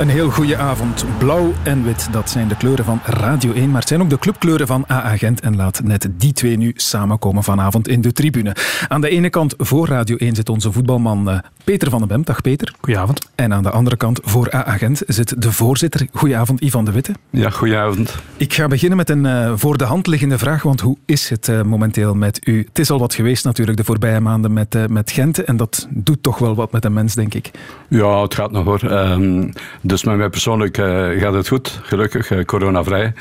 Een heel goede avond. Blauw en wit, dat zijn de kleuren van Radio 1, maar het zijn ook de clubkleuren van AA Gent. En laat net die twee nu samenkomen vanavond in de tribune. Aan de ene kant voor Radio 1 zit onze voetbalman eh, Peter van den Bem. Dag Peter. Goedenavond. En aan de andere kant voor AA Gent zit de voorzitter. Goedenavond, Ivan de Witte. Ja, goedenavond. Ik ga beginnen met een uh, voor de hand liggende vraag, want hoe is het uh, momenteel met u? Het is al wat geweest natuurlijk de voorbije maanden met, uh, met Gent en dat doet toch wel wat met een mens, denk ik. Ja, het gaat nog hoor. Um, dus met mij persoonlijk gaat het goed, gelukkig, coronavrij.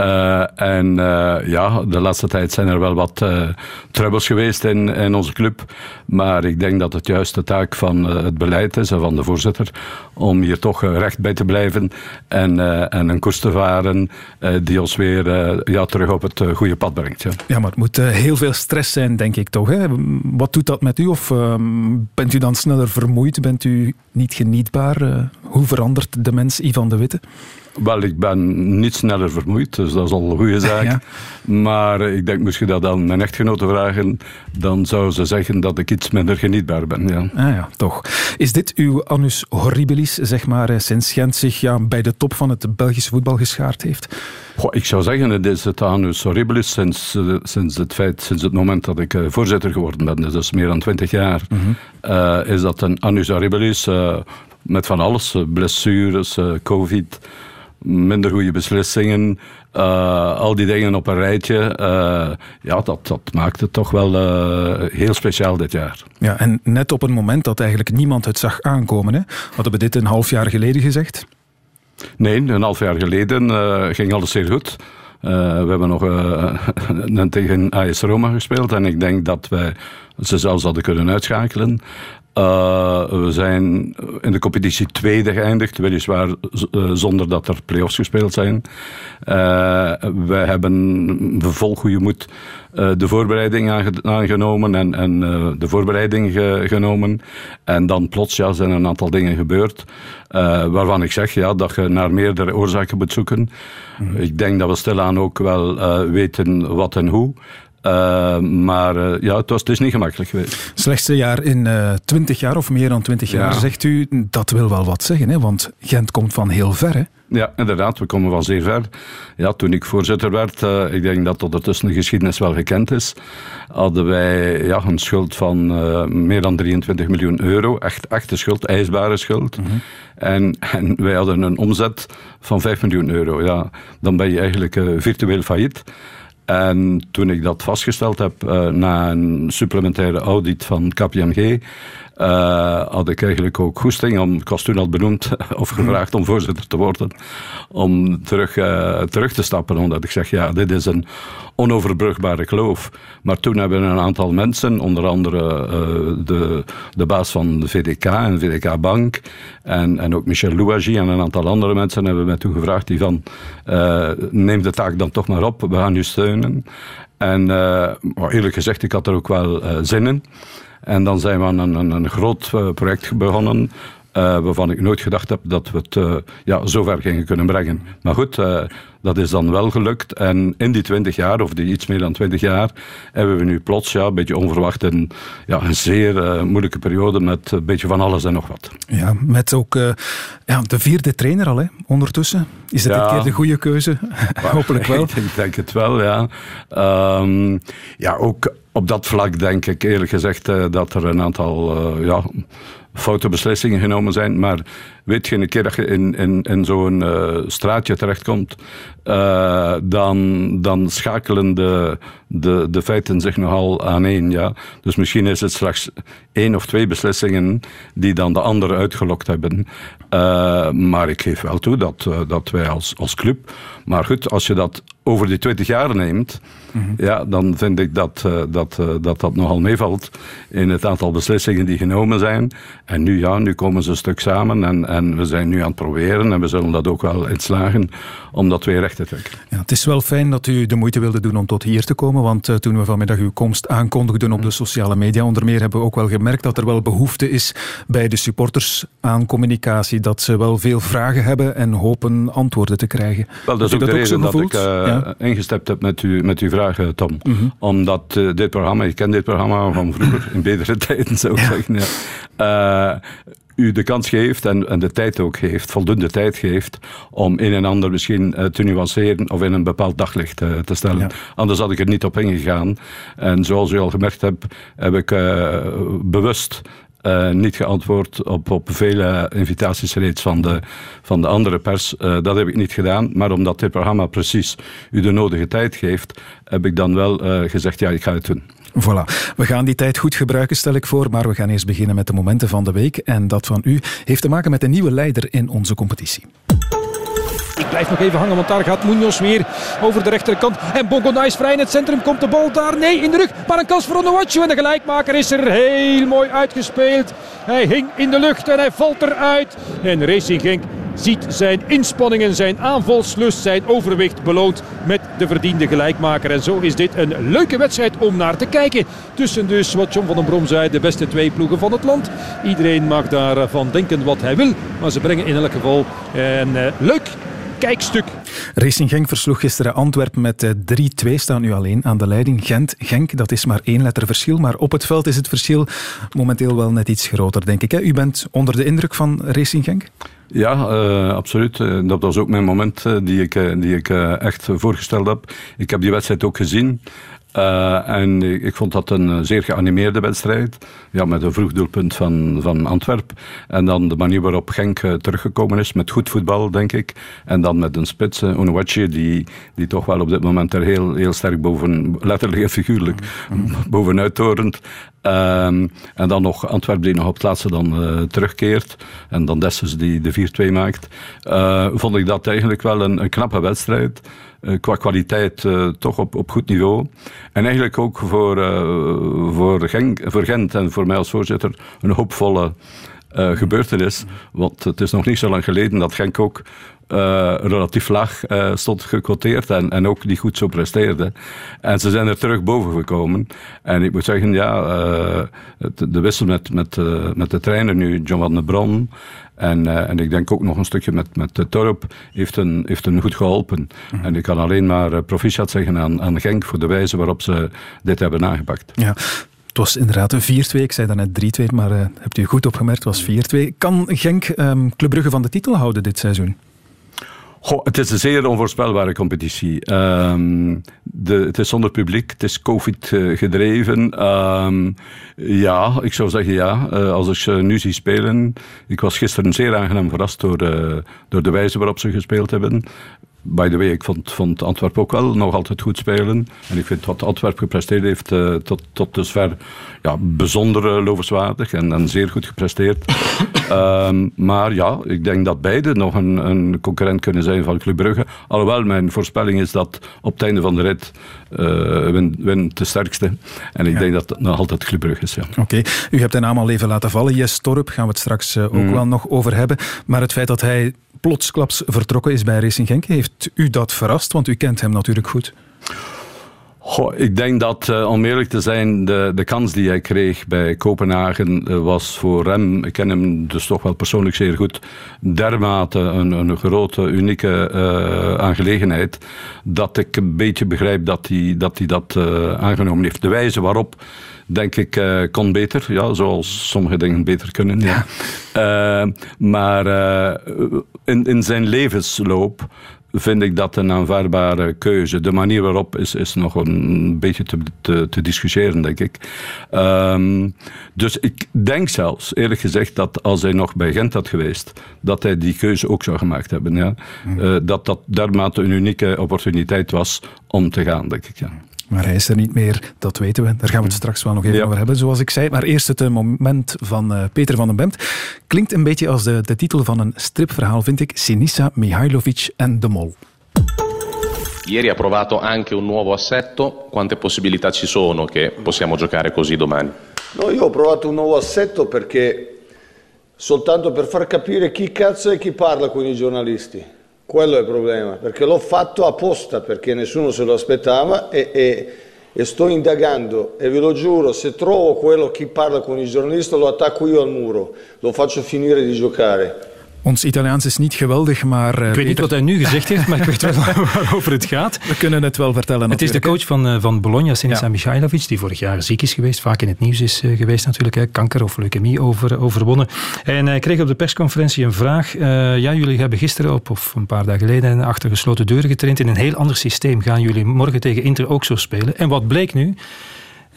Uh, en uh, ja, de laatste tijd zijn er wel wat uh, troubles geweest in, in onze club. Maar ik denk dat het juist de taak van het beleid is en van de voorzitter om hier toch recht bij te blijven en, en een koers te varen die ons weer ja, terug op het goede pad brengt. Ja, maar het moet heel veel stress zijn, denk ik toch. Hè? Wat doet dat met u? Of bent u dan sneller vermoeid? Bent u niet genietbaar? hoe verandert de mens Ivan de Witte? Wel, ik ben niet sneller vermoeid, dus dat is al een goede zaak. Ja. Maar ik denk, je dat aan mijn echtgenote vragen, dan zou ze zeggen dat ik iets minder genietbaar ben. Ja. Ah ja, toch. Is dit uw annus horribilis, zeg maar, sinds Gent zich ja, bij de top van het Belgische voetbal geschaard heeft? Goh, ik zou zeggen, het is het annus horribilis sinds, sinds, het, feit, sinds het moment dat ik voorzitter geworden ben, dus dat is meer dan twintig jaar, mm -hmm. uh, is dat een annus horribilis uh, met van alles, blessures, uh, covid minder goede beslissingen, uh, al die dingen op een rijtje. Uh, ja, dat, dat maakt het toch wel uh, heel speciaal dit jaar. Ja, en net op een moment dat eigenlijk niemand het zag aankomen. Hè? Hadden we dit een half jaar geleden gezegd? Nee, een half jaar geleden ging alles zeer goed. Uh, we hebben nog uh, tegen AS Roma gespeeld en ik denk dat wij ze zelfs hadden kunnen uitschakelen. Uh, we zijn in de competitie tweede geëindigd, weliswaar zonder dat er play-offs gespeeld zijn. we hebben vol goede moed de voorbereiding aangenomen en, en de voorbereiding ge genomen. En dan plots ja, zijn er een aantal dingen gebeurd waarvan ik zeg ja, dat je naar meerdere oorzaken moet zoeken. Mm. Ik denk dat we stilaan ook wel weten wat en hoe. Uh, maar uh, ja, het, was, is niet gemakkelijk geweest. Slechtste jaar in uh, 20 jaar of meer dan 20 jaar, ja. zegt u. Dat wil wel wat zeggen, hè? want Gent komt van heel ver. Hè? Ja, inderdaad, we komen van zeer ver. Ja, toen ik voorzitter werd, uh, ik denk dat ondertussen de geschiedenis wel gekend is, hadden wij ja, een schuld van meer dan 23 miljoen euro. Echt echte schuld, ijsbare schuld. Mm -hmm. en, en wij hadden een omzet van 5 miljoen euro. Ja, dan ben je eigenlijk virtueel failliet. En toen ik dat vastgesteld heb uh, na een supplementaire audit van KPMG, uh, had ik eigenlijk ook goesting om, ik toen al benoemd of gevraagd om voorzitter te worden, om terug, uh, terug te stappen. Omdat ik zeg, ja, dit is een onoverbrugbare kloof. Maar toen hebben een aantal mensen, onder andere uh, de, de baas van de VDK en VDK Bank, en, en ook Michel Louagie en een aantal andere mensen, hebben mij toen gevraagd, die van, neem de taak dan toch maar op, we gaan u steunen. En eerlijk gezegd, ik had er ook wel zin in. En dan zijn we aan een, een, een groot uh, project begonnen. Waarvan ik nooit gedacht heb dat we het uh, ja, zo ver gingen kunnen brengen. Maar goed, dat is dan wel gelukt. En in die twintig jaar, of die iets meer dan twintig jaar, hebben we nu plots, ja, een beetje onverwacht, een, ja, een zeer moeilijke periode met een beetje van alles en nog wat. Ja, met ook ja, de vierde trainer al, hè, ondertussen. Is het ja, dit keer de goede keuze? Hopelijk wel. ik denk het wel, ja. Um, ja, ook op dat vlak denk ik eerlijk gezegd dat er een aantal ja, foute beslissingen genomen zijn. Maar weet je, een keer dat je in, in, in zo'n uh, straatje terechtkomt, uh, dan, dan schakelen de, de, de feiten zich nogal aaneen. Ja? Dus misschien is het straks één of twee beslissingen die dan de andere uitgelokt hebben. Uh, maar ik geef wel toe dat, dat wij als, als club. Maar goed, als je dat over die 20 jaar neemt, mm -hmm. ja, dan vind ik dat, dat, dat dat nogal meevalt in het aantal beslissingen die genomen zijn. En nu, ja, nu komen ze een stuk samen en, En we zijn nu aan het proberen en we zullen dat ook wel in slagen om dat weer recht te trekken. Ja, het is wel fijn dat u de moeite wilde doen om tot hier te komen, want uh, toen we vanmiddag uw komst aankondigden op de sociale media, onder meer hebben we ook wel gemerkt dat er wel behoefte is bij de supporters aan communicatie, dat ze wel veel vragen hebben en hopen antwoorden te krijgen. Wel, dat is ook de reden dat ik uh, ja. ingestept heb met, u, met uw vragen, Tom. Mm -hmm. Omdat uh, dit programma, ik ken dit programma van vroeger, in betere tijden zou ik ja. zeggen, ja. U de kans geeft en, en, de tijd ook geeft, voldoende tijd geeft, om een en ander misschien uh, te nuanceren of in een bepaald daglicht uh, te stellen. Ja. Anders had ik er niet op ingegaan. En zoals u al gemerkt hebt, heb ik uh, bewust uh, niet geantwoord op, op vele invitaties reeds van de, van de andere pers. Uh, dat heb ik niet gedaan. Maar omdat dit programma precies u de nodige tijd geeft, heb ik dan wel uh, gezegd, ja, ik ga het doen. Voilà. We gaan die tijd goed gebruiken, stel ik voor. Maar we gaan eerst beginnen met de momenten van de week. En dat van u heeft te maken met een nieuwe leider in onze competitie. Ik blijf nog even hangen, want daar gaat Munoz weer over de rechterkant. En Bogona is vrij in het centrum. Komt de bal daar? Nee, in de rug. Maar een kans voor Onuachu. En de gelijkmaker is er heel mooi uitgespeeld. Hij hing in de lucht en hij valt eruit. En Racing Genk ziet zijn inspanningen, zijn aanvalslust, zijn overwicht beloond met de verdiende gelijkmaker. En zo is dit een leuke wedstrijd om naar te kijken. Tussen dus, wat John van den Brom zei, de beste twee ploegen van het land. Iedereen mag daarvan denken wat hij wil. Maar ze brengen in elk geval een uh, leuk kijkstuk. Racing Genk versloeg gisteren Antwerpen met 3-2. Staan nu alleen aan de leiding. Gent, Genk, dat is maar één letter verschil. Maar op het veld is het verschil momenteel wel net iets groter, denk ik. Hè? U bent onder de indruk van Racing Genk? Ja, uh, absoluut. Dat was ook mijn moment uh, die ik, die ik echt voorgesteld heb. Ik heb die wedstrijd ook gezien. Uh, en ik vond dat een zeer geanimeerde wedstrijd. Ja, met een vroeg doelpunt van, van Antwerp. En dan de manier waarop Genk uh, teruggekomen is met goed voetbal, denk ik. En dan met een spits, uh, die, die toch wel op dit moment er heel, heel sterk boven, letterlijk en figuurlijk, bovenuit torent. Um, en dan nog Antwerp die nog op het laatste dan terugkeert. En dan Dessers die de 4-2 maakt. Vond ik dat eigenlijk wel een knappe wedstrijd. Uh, qua kwaliteit toch op, op goed niveau. En eigenlijk ook voor, voor, Genk, voor Gent en voor mij als voorzitter een hoopvolle gebeurtenis. Want het is nog niet zo lang geleden dat Genk ook relatief laag stond gecoteerd en, en ook niet goed zo presteerde. En ze zijn er terug boven gekomen. En ik moet zeggen, ja, de wissel met, met, met de trainer nu, John van den Bron, en, uh, en ik denk ook nog een stukje met, met de Torp heeft een, heeft een goed geholpen. Mm. En ik kan alleen maar uh, proficiat zeggen aan, aan Genk voor de wijze waarop ze dit hebben aangepakt. Ja. Het was inderdaad een 4-2. Ik zei daarnet 3-2, maar uh, hebt u goed opgemerkt, het was 4-2. Kan Genk um, Club Brugge van de titel houden dit seizoen? Goh, het is een zeer onvoorspelbare competitie. Um, de, het is zonder publiek, het is COVID gedreven. Um, ja, ik zou zeggen ja. Uh, als ik ze nu zie spelen. Ik was gisteren zeer aangenaam verrast door, uh, door de wijze waarop ze gespeeld hebben. By the way, ik vond, vond Antwerpen ook wel nog altijd goed spelen. En ik vind wat Antwerpen gepresteerd heeft uh, tot, tot dusver ja, bijzonder uh, lovenswaardig en, en zeer goed gepresteerd. um, maar ja, ik denk dat beide nog een, een concurrent kunnen zijn van Club Brugge. Alhoewel mijn voorspelling is dat op het einde van de rit uh, wint win de sterkste. En ik ja. denk dat het nog altijd Club Brugge is. Ja. Oké, okay. u hebt een naam al even laten vallen. Jes Torp, gaan we het straks ook mm. wel nog over hebben. Maar het feit dat hij plotsklaps vertrokken is bij Racing Genk. Heeft u dat verrast? Want u kent hem natuurlijk goed. Goh, ik denk dat, uh, om eerlijk te zijn, de, de kans die hij kreeg bij Kopenhagen uh, was voor hem, ik ken hem dus toch wel persoonlijk zeer goed, dermate een, een grote, unieke uh, aangelegenheid, dat ik een beetje begrijp dat hij dat, hij dat aangenomen heeft. De wijze waarop denk ik, uh, kon beter. Ja, zoals sommige dingen beter kunnen. Ja. ja. Uh, maar uh, in, in zijn levensloop vind ik dat een aanvaardbare keuze. De manier waarop is, is nog een beetje te, te, te discussiëren, denk ik. Um, dus ik denk zelfs, eerlijk gezegd, dat als hij nog bij Gent had geweest, dat hij die keuze ook zou gemaakt hebben. Ja? Mm. Uh, dat dat dermate een unieke opportuniteit was om te gaan, denk ik. Ja. Maar hij is er niet meer, dat weten we. Daar gaan we het straks wel nog even ja. over hebben, zoals ik zei. Maar eerst het moment van uh, Peter van den Bemt. Klinkt een beetje als de, de titel van een stripverhaal, vind ik. Sinisa, Mihailovic en De Mol. Ieri ha provato anche un nuovo assetto. Quante possibilità ci sono che possiamo giocare così domani? No, io ho provato un nuovo assetto perché soltanto per far capire chi cazzo è chi parla con i giornalisti. Quello è il problema, perché l'ho fatto apposta perché nessuno se lo aspettava e, e, e sto indagando e ve lo giuro, se trovo quello chi parla con i giornalisti lo attacco io al muro, lo faccio finire di giocare. Ons Italiaans is niet geweldig, maar... Uh, ik weet niet wat hij nu gezegd heeft, maar ik weet wel waarover het gaat. We kunnen het wel vertellen Het is de coach van, uh, van Bologna, Sinisa ja. Mihailovic, die vorig jaar ziek is geweest, vaak in het nieuws is uh, geweest natuurlijk, hè, kanker of leukemie over, overwonnen. En hij kreeg op de persconferentie een vraag. ja, jullie hebben gisteren op, of een paar dagen geleden, achter gesloten deuren getraind in een heel ander systeem. Gaan jullie morgen tegen Inter ook zo spelen? En wat bleek nu?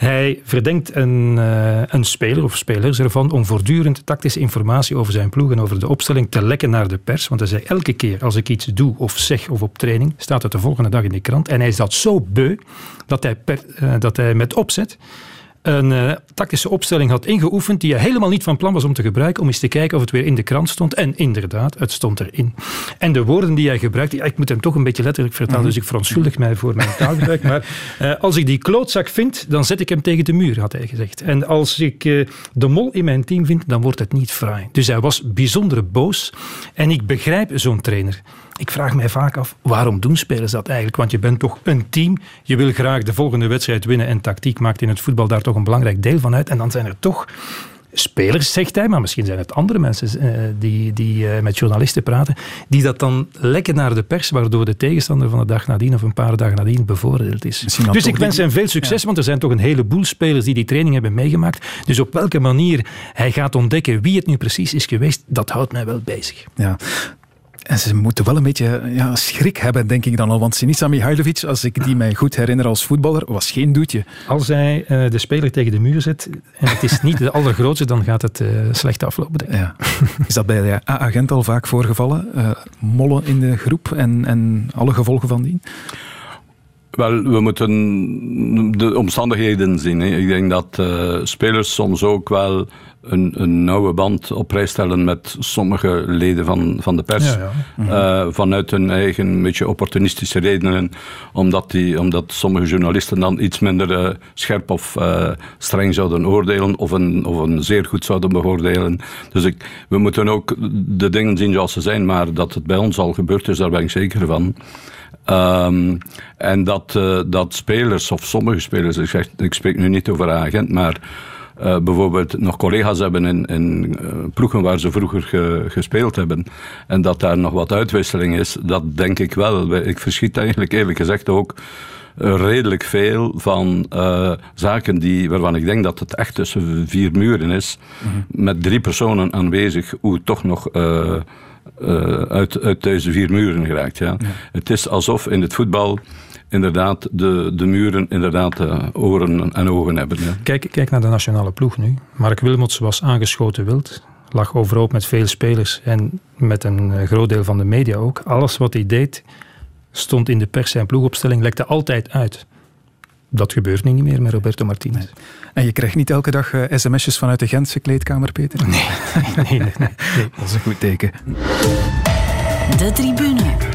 Hij verdenkt een, uh, een speler of spelers ervan om voortdurend tactische informatie over zijn ploeg en over de opstelling te lekken naar de pers. Want hij zei elke keer als ik iets doe of zeg of op training, staat het de volgende dag in de krant. En hij is dat zo beu dat hij, uh, dat hij met opzet een uh, tactische opstelling had ingeoefend die hij helemaal niet van plan was om te gebruiken, om eens te kijken of het weer in de krant stond. En inderdaad, het stond erin. En de woorden die hij gebruikte, ja, ik moet hem toch een beetje letterlijk vertalen, mm -hmm. dus ik verontschuldig mij voor mijn taalgebruik, maar uh, als ik die klootzak vind, dan zet ik hem tegen de muur, had hij gezegd. En als ik uh, de mol in mijn team vind, dan wordt het niet fraai. Dus hij was bijzonder boos en ik begrijp zo'n trainer. Ik vraag mij vaak af, waarom doen spelers dat eigenlijk? Want je bent toch een team, je wil graag de volgende wedstrijd winnen en tactiek maakt in het voetbal daar toch een belangrijk deel van uit. En dan zijn er toch spelers, zegt hij, maar misschien zijn het andere mensen uh, die, die uh, met journalisten praten, die dat dan lekken naar de pers, waardoor de tegenstander van de dag nadien of een paar dagen nadien bevoordeeld is. Dus ik wens hem veel succes, ja. want er zijn toch een heleboel spelers die die training hebben meegemaakt. Dus op welke manier hij gaat ontdekken wie het nu precies is geweest, dat houdt mij wel bezig. Ja. En ze moeten wel een beetje ja, schrik hebben, denk ik dan al. Want Sinisa Mihailovic, als ik die mij goed herinner als voetballer, was geen doetje. Als hij uh, de speler tegen de muur zet en het is niet de allergrootste, dan gaat het uh, slecht aflopen. Denk ik. Ja. Is dat bij de A-agent al vaak voorgevallen? Uh, mollen in de groep en, en alle gevolgen van dien? Wel, we moeten de omstandigheden zien. Hè. Ik denk dat uh, spelers soms ook wel een, een nauwe band op prijs stellen met sommige leden van, van de pers. Ja, ja. Mm -hmm. uh, vanuit hun eigen beetje opportunistische redenen. Omdat, die, omdat sommige journalisten dan iets minder uh, scherp of uh, streng zouden oordelen. Of een, of een zeer goed zouden beoordelen. Dus ik, we moeten ook de dingen zien zoals ze zijn. Maar dat het bij ons al gebeurd is, daar ben ik zeker van. Um, en dat, uh, dat spelers, of sommige spelers, ik, zeg, ik spreek nu niet over agent, maar uh, bijvoorbeeld nog collega's hebben in, in uh, ploegen waar ze vroeger ge, gespeeld hebben. En dat daar nog wat uitwisseling is, dat denk ik wel. Ik verschiet eigenlijk eerlijk gezegd ook redelijk veel van uh, zaken die, waarvan ik denk dat het echt tussen vier muren is, mm -hmm. met drie personen aanwezig, hoe toch nog uh, uh, uit, uit deze vier muren geraakt. Ja. ja. Het is alsof in het voetbal inderdaad de, de muren inderdaad uh, oren en ogen hebben. Ja. Kijk, kijk naar de nationale ploeg nu. Mark Wilmots was aangeschoten wild. Lag overhoop met veel spelers en met een uh, groot deel van de media ook. Alles wat hij deed stond in de pers en ploegopstelling, lekte altijd uit. Dat gebeurt niet meer met Roberto Martinez. Nee. En je krijgt niet elke dag uh, sms'jes vanuit de Gentse kleedkamer, Peter? Nee, nee, nee, nee, nee. Dat is een goed teken. De tribune.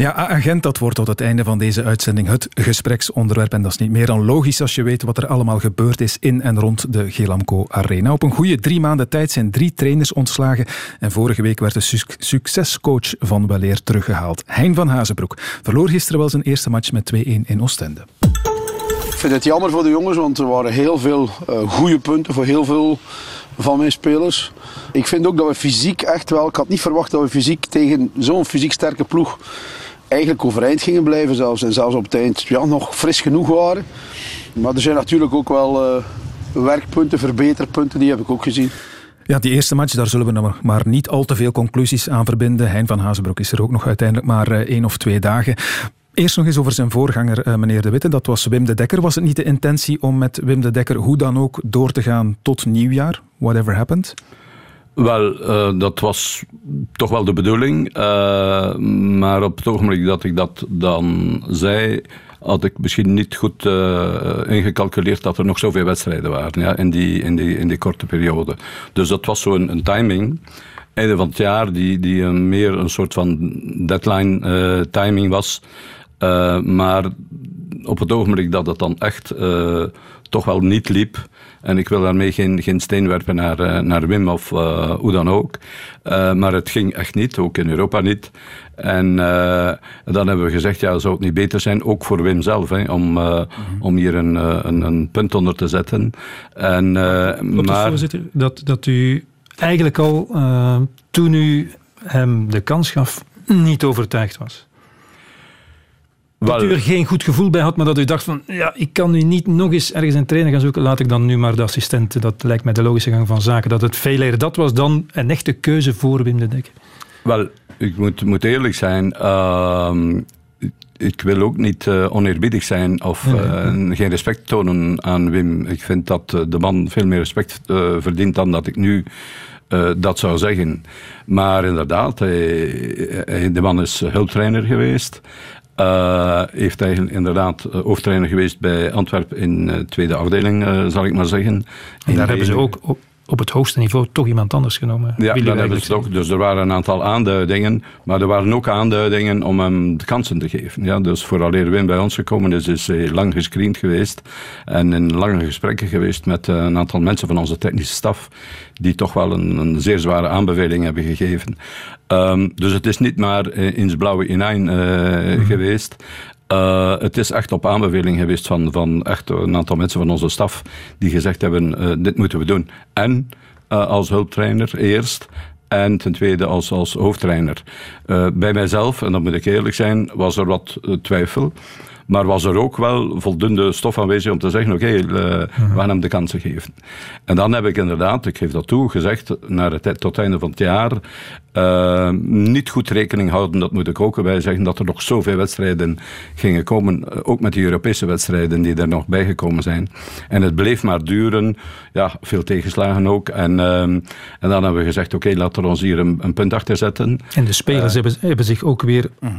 Ja, agent, dat wordt tot het einde van deze uitzending het gespreksonderwerp. En dat is niet meer dan logisch als je weet wat er allemaal gebeurd is in en rond de Gelamco Arena. Op een goede drie maanden tijd zijn drie trainers ontslagen. En vorige week werd de su succescoach van Weleer teruggehaald. Hein van Hazenbroek verloor gisteren wel zijn eerste match met 2-1 in Oostende. Ik vind het jammer voor de jongens, want er waren heel veel uh, goede punten voor heel veel van mijn spelers. Ik vind ook dat we fysiek echt wel, ik had niet verwacht dat we fysiek tegen zo'n fysiek sterke ploeg eigenlijk overeind gingen blijven zelfs. En zelfs op het eind nog fris genoeg waren. Maar er zijn natuurlijk ook wel uh, werkpunten, verbeterpunten, die heb ik ook gezien. Ja, die eerste match, daar zullen we maar niet al te veel conclusies aan verbinden. Hein van Hazenbroek is er ook nog uiteindelijk maar uh, één of twee dagen. Eerst nog eens over zijn voorganger, uh, meneer De Witte. Dat was Wim de Dekker. Was het niet de intentie om met Wim de Dekker hoe dan ook door te gaan tot nieuwjaar? Whatever happened? Wel, uh, dat was toch wel de bedoeling. Uh, maar op het ogenblik dat ik dat dan zei, had ik misschien niet goed uh, ingecalculeerd dat er nog zoveel wedstrijden waren ja, in, die, in, die, in die korte periode. Dus dat was zo'n een, een timing einde van het jaar, die, die een meer een soort van deadline timing was. maar op het ogenblik dat het dan echt toch wel niet liep. En ik wil daarmee geen, geen steen werpen naar, naar Wim of hoe dan ook. maar het ging echt niet, ook in Europa niet. En dan hebben we gezegd, ja, zou het niet beter zijn, ook voor Wim zelf, hè, om, mhm. om hier een, een, een, punt onder te zetten. En, maar... voorzitter, dat, dat u eigenlijk al toen u hem de kans gaf, niet overtuigd was? Dat u er geen goed gevoel bij had, maar dat u dacht van ja, ik kan nu niet nog eens ergens een trainer gaan zoeken, laat ik dan nu maar de assistent. Dat lijkt mij de logische gang van zaken. Dat het veel eerder dat was dan een echte keuze voor Wim de Dekker. Wel, ik moet, moet eerlijk zijn. Ehm, ik wil ook niet uh, oneerbiedig zijn of uh, geen respect tonen aan Wim. Ik vind dat uh, de man veel meer respect verdient dan dat ik nu uh, dat zou zeggen. Maar inderdaad, hij, de man is hulptrainer geweest. Uh, heeft eigenlijk inderdaad hoofdtrainer geweest bij Antwerpen in tweede afdeling, zal ik maar zeggen. En daar hebben ze ook op het hoogste niveau toch iemand anders genomen. Ja, dat hebben ze ook. Dus er waren een aantal aanduidingen, maar er waren ook aanduidingen om hem de kansen te geven. Ja, dus vooraleer Wim bij ons gekomen is, is hij lang gescreend geweest en in lange gesprekken geweest met eh, een aantal mensen van onze technische staf, die toch wel een, een zeer zware aanbeveling hebben gegeven. Um, dus het is niet maar uh, ins blauwe ineen uh, mm geweest. Uh, het is echt op aanbeveling geweest van, van echt een aantal mensen van onze staf die gezegd hebben, uh, dit moeten we doen. En uh, als hulptrainer eerst en ten tweede als, als hoofdtrainer. bij mijzelf, en dat moet ik eerlijk zijn, was er wat twijfel. Maar was er ook wel voldoende stof aanwezig om te zeggen: oké, okay, we gaan hem de kansen geven. En dan heb ik inderdaad, ik geef dat toe, gezegd naar het, tot het einde van het jaar: uh, niet goed rekening houden, dat moet ik ook erbij zeggen, dat er nog zoveel wedstrijden gingen komen, eh, ook met die Europese wedstrijden die er nog bijgekomen zijn. En het bleef maar duren, ja, veel tegenslagen ook. En, uh, en dan hebben we gezegd, oké, laten we ons hier een, een, punt achter zetten. En de spelers uh, hebben, hebben, zich ook weer -huh.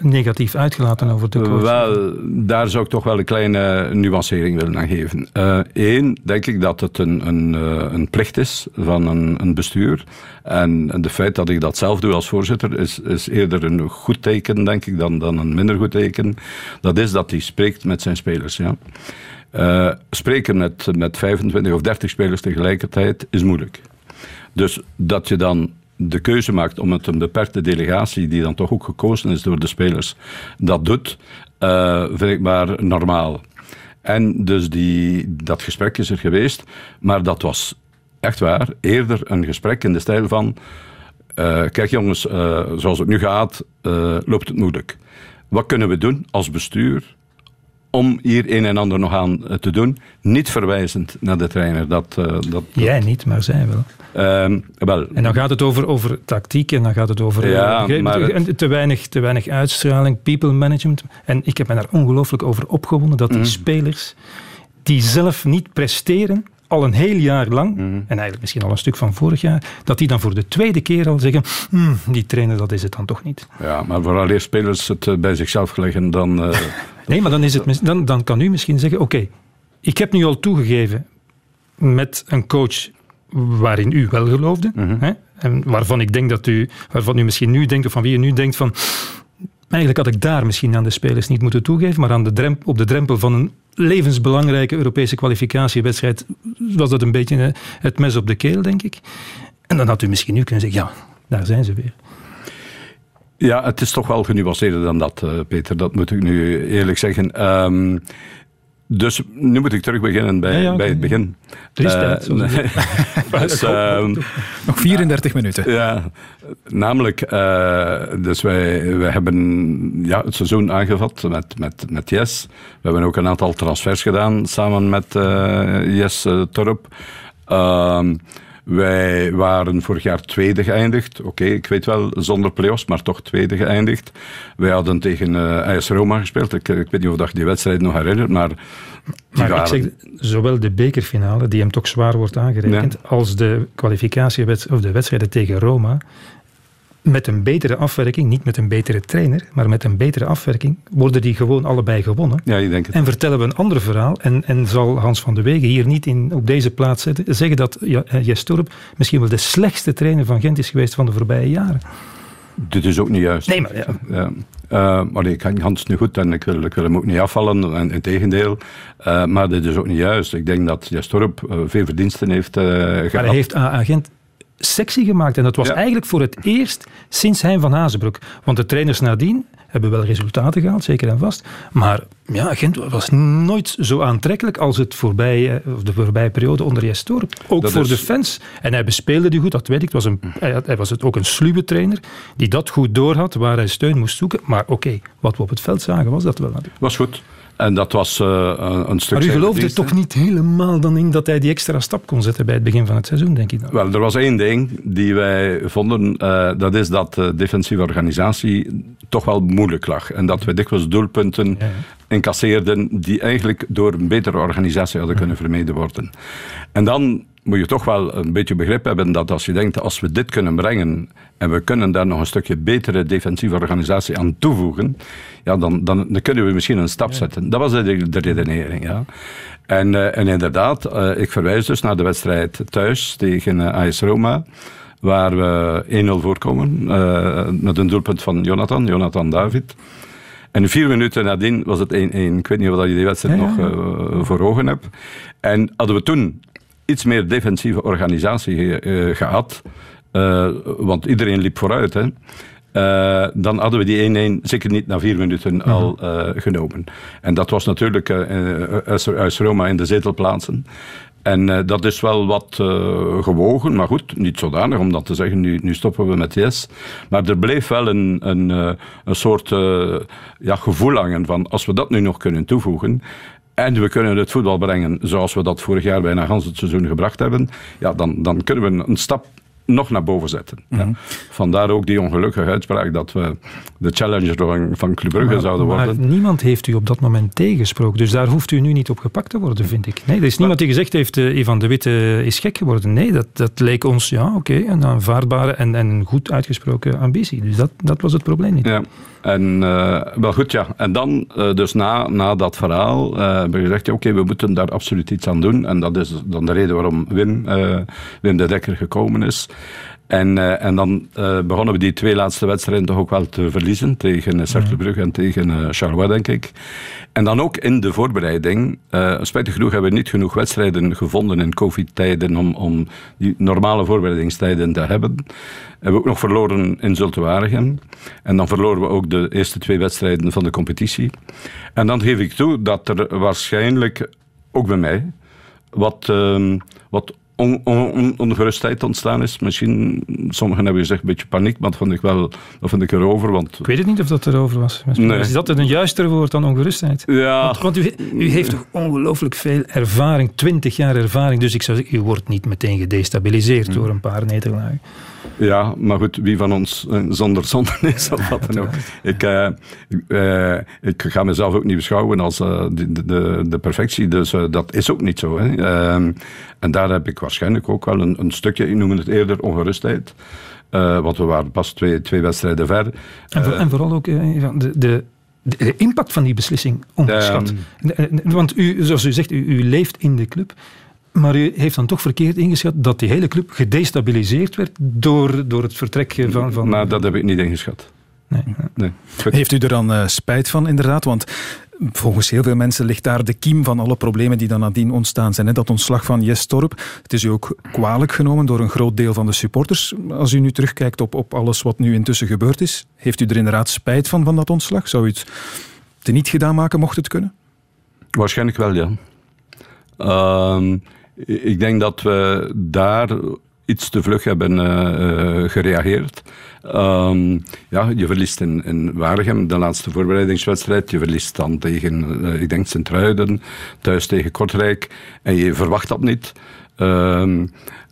negatief uitgelaten over de coach. Wel, daar zou ik toch wel een kleine nuancering willen aan geven. Eén, denk ik dat het een, een, een plicht is van een, een bestuur. En, en de feit dat ik dat zelf doe als voorzitter is, is eerder een goed teken, denk ik, dan, dan een minder goed teken. Dat is dat hij spreekt met zijn spelers. Ja. Uh, spreken met, met 25 of 30 spelers tegelijkertijd is moeilijk. Dus dat je dan de keuze maakt om met een beperkte delegatie, die dan toch ook gekozen is door de spelers, dat doet, uh, vind ik maar normaal. En dus die, dat gesprek is er geweest, maar dat was echt waar eerder een gesprek in de stijl van uh, kijk jongens, uh, zoals het nu gaat, uh, loopt het moeilijk. Wat kunnen we doen als bestuur om hier een en ander nog aan te doen? Niet verwijzend naar de trainer. Dat, dat, Jij niet, maar zij wel. Ehm, wel. En dan gaat het over, over tactiek en dan gaat het over ja, maar te, weinig, te weinig uitstraling, people management. En ik heb me daar ongelooflijk over opgewonden dat die mm. spelers die zelf niet presteren, al een heel jaar lang, mhm. en eigenlijk misschien al een stuk van vorig jaar, dat die dan voor de tweede keer al zeggen, hm, die trainer, dat is het dan toch niet. Ja, maar vooral eerst spelers het eh, bij zichzelf leggen, dan... Uh... nee, maar dan, is het, dan, dan kan u misschien zeggen, oké, ik heb nu al toegegeven met een coach waarin u wel geloofde, mhm. hè, en waarvan ik denk dat u, waarvan u misschien nu denkt, of van wie u nu denkt van, eigenlijk had ik daar misschien aan de spelers niet moeten toegeven, maar aan de drempel, op de drempel van een levensbelangrijke Europese kwalificatiewedstrijd was dat een beetje eh, het mes op de keel, denk ik. En dan had u misschien nu kunnen zeggen, ja, daar zijn ze weer. Ja, het is toch wel genuanceerder dan dat, eh, Peter. Dat moet ik nu eerlijk zeggen. Um, dus nu moet ik terug beginnen bij, ja, ja, bij het begin. Is tijd. Uh, dus, uh, Nog 34 minuten. Ja, namelijk, uh, dus wij, wij hebben ja, het seizoen aangevat met, met, met Yes. We hebben ook een aantal transfers gedaan samen met uh, Yes Torp. Wij waren vorig jaar tweede geëindigd. Oké, ik weet wel, zonder play-offs, maar toch tweede geëindigd. Wij hadden tegen uh, AS Roma gespeeld. Ik, ik, weet niet of je die wedstrijd nog herinnert, maar... Maar ik zeg, zowel de bekerfinale, die hem toch zwaar wordt aangerekend, als de kwalificatiewedstrijden of de wedstrijden tegen Roma, met een betere afwerking, niet met een betere trainer, maar met een betere afwerking, worden die gewoon allebei gewonnen. Ja, ik denk het. En vertellen we een ander verhaal. En, en zal Hans van de Wegen hier niet in, op deze plaats zetten, zeggen dat Jes Torp misschien wel de slechtste trainer van Gent is geweest van de voorbije jaren. dit is ook niet juist. Nee, maar ja. ja. Uh, maar ik ken Hans nu goed en ik wil, ik wil hem ook niet afvallen, en, in tegendeel. Uh, maar dit is ook niet juist. Ik denk dat Jastorp uh, veel verdiensten heeft gehad. Maar hij heeft agent sexy gemaakt. En dat was eigenlijk voor het eerst sinds Hein van Hazenbroek. Want de trainers nadien hebben wel resultaten gehaald, zeker en vast. Maar ja, Gent was nooit zo aantrekkelijk als het voorbij, of de voorbije periode onder Jestorp. Ook voor de fans. En hij bespeelde die goed, dat weet ik. Het was een, hij was het ook een sluwe trainer die dat goed doorhad, waar hij steun moest zoeken. Maar oké, wat we op het veld zagen was dat wel. Was goed. En dat was uh, een stuk... Maar u geloofde toch niet helemaal dan in dat hij die extra stap kon zetten bij het begin van het seizoen, denk ik dan? Wel, er was één ding die wij vonden. Uh, dat is dat de defensieve organisatie toch wel moeilijk lag. En dat we dikwijls doelpunten ja. incasseerden die eigenlijk door een betere organisatie hadden kunnen vermeden worden. En dan moet je toch wel een beetje begrip hebben dat als je denkt, als we dit kunnen brengen en we kunnen daar nog een stukje betere defensieve organisatie aan toevoegen, ja, dan, dan, dan kunnen we misschien een stap zetten. Dat was de, de redenering. Ja. En, uh, en inderdaad, uh, ik verwijs dus naar de wedstrijd thuis tegen uh, AS Roma, waar we 1-0 voorkomen met een doelpunt van Jonathan, Jonathan David. En vier minuten nadien was het 1-1. Ik weet niet of je die wedstrijd ja, ja. nog voor ogen hebt. En hadden we toen iets meer defensieve organisatie uh, gehad. Uh, want iedereen liep vooruit. Hè. Uh, dan hadden we die 1-1 zeker niet na vier minuten mm -hmm. al genomen. En dat was natuurlijk uit Roma in de zetel plaatsen. En dat is wel wat gewogen, maar goed, niet zodanig om dat te zeggen, nu, nu stoppen we met yes. Maar er bleef wel een, een, een soort ja, gevoel hangen van als we dat nu nog kunnen toevoegen, en we kunnen het voetbal brengen zoals we dat vorig jaar bijna gans het seizoen gebracht hebben, ja, dan, dan kunnen we een stap nog naar boven zetten. Mm -hmm. ja. Vandaar ook die ongelukkige uitspraak dat we de challenger van Club Brugge maar, zouden worden. Maar niemand heeft u op dat moment tegensproken, dus daar hoeft u nu niet op gepakt te worden, vind ik. Nee, er is niemand die gezegd heeft, uh, Ivan de Witte is gek geworden. Nee, dat, dat leek ons, ja, oké, okay, een aanvaardbare en, en goed uitgesproken ambitie. Dus dat, dat was het probleem niet. Ja. En uh, wel goed, ja. En dan, uh, dus na, na dat verhaal, uh, hebben we gezegd, ja, oké, okay, we moeten daar absoluut iets aan doen. En dat is dan de reden waarom Wim, Wim de Dekker gekomen is. En, uh, en dan uh, begonnen we die twee laatste wedstrijden toch ook wel te verliezen. Tegen Cercle Brugge en tegen uh, Charleroi, denk ik. En dan ook in de voorbereiding. spijtig genoeg hebben we niet genoeg wedstrijden gevonden in covid-tijden om, om die normale voorbereidingstijden te hebben. Hebben we ook nog verloren in Zultuarigen. En dan verloren we ook de eerste twee wedstrijden van de competitie. En dan geef ik toe dat er waarschijnlijk, ook bij mij, wat, uh, wat on, on, ongerustheid ontstaan is. Misschien, sommigen hebben gezegd een beetje paniek, maar dat vond ik wel dat vond ik erover. Want... Ik weet het niet of dat erover was. Nee. Is dat een juister woord dan ongerustheid? Ja. Want, want u, u, heeft toch ongelooflijk veel ervaring, twintig jaar ervaring, dus ik zou zeggen, u wordt niet meteen gedestabiliseerd hmm. door een paar nederlagen. Ja, maar goed, wie van ons zonder zonde is of wat dan ook. Ik, uh, uh, ik ga mezelf ook niet beschouwen als uh, de, de, de, perfectie, dus dat is ook niet zo. Hè. Ehm, en daar heb ik waarschijnlijk ook wel een, een stukje, ik noem het eerder ongerustheid. want we waren pas twee, twee wedstrijden ver. En, voor, en vooral ook de, de de impact van die beslissing onderschat. Um, Want u, zoals u zegt, u, u leeft in de club. Maar u heeft dan toch verkeerd ingeschat dat die hele club gedestabiliseerd werd door, door het vertrek van... van nou, dat heb ik niet ingeschat. Nee. nee. Heeft u er dan uh, spijt van, inderdaad? Want volgens heel veel mensen ligt daar de kiem van alle problemen die dan nadien ontstaan zijn. Hè? Dat ontslag van Jes Torp, het is u ook kwalijk genomen door een groot deel van de supporters. Als u nu terugkijkt op, op alles wat nu intussen gebeurd is, heeft u er inderdaad spijt van, van dat ontslag? Zou u het teniet gedaan maken, mocht het kunnen? Waarschijnlijk wel, ja. Uh, ik denk dat we daar iets te vlug hebben uh, gereageerd. Um, ja, je verliest in, in Waregem de laatste voorbereidingswedstrijd. Je verliest dan tegen, uh, ik denk, Sint-Truiden, thuis tegen Kortrijk. En je verwacht dat niet. Um,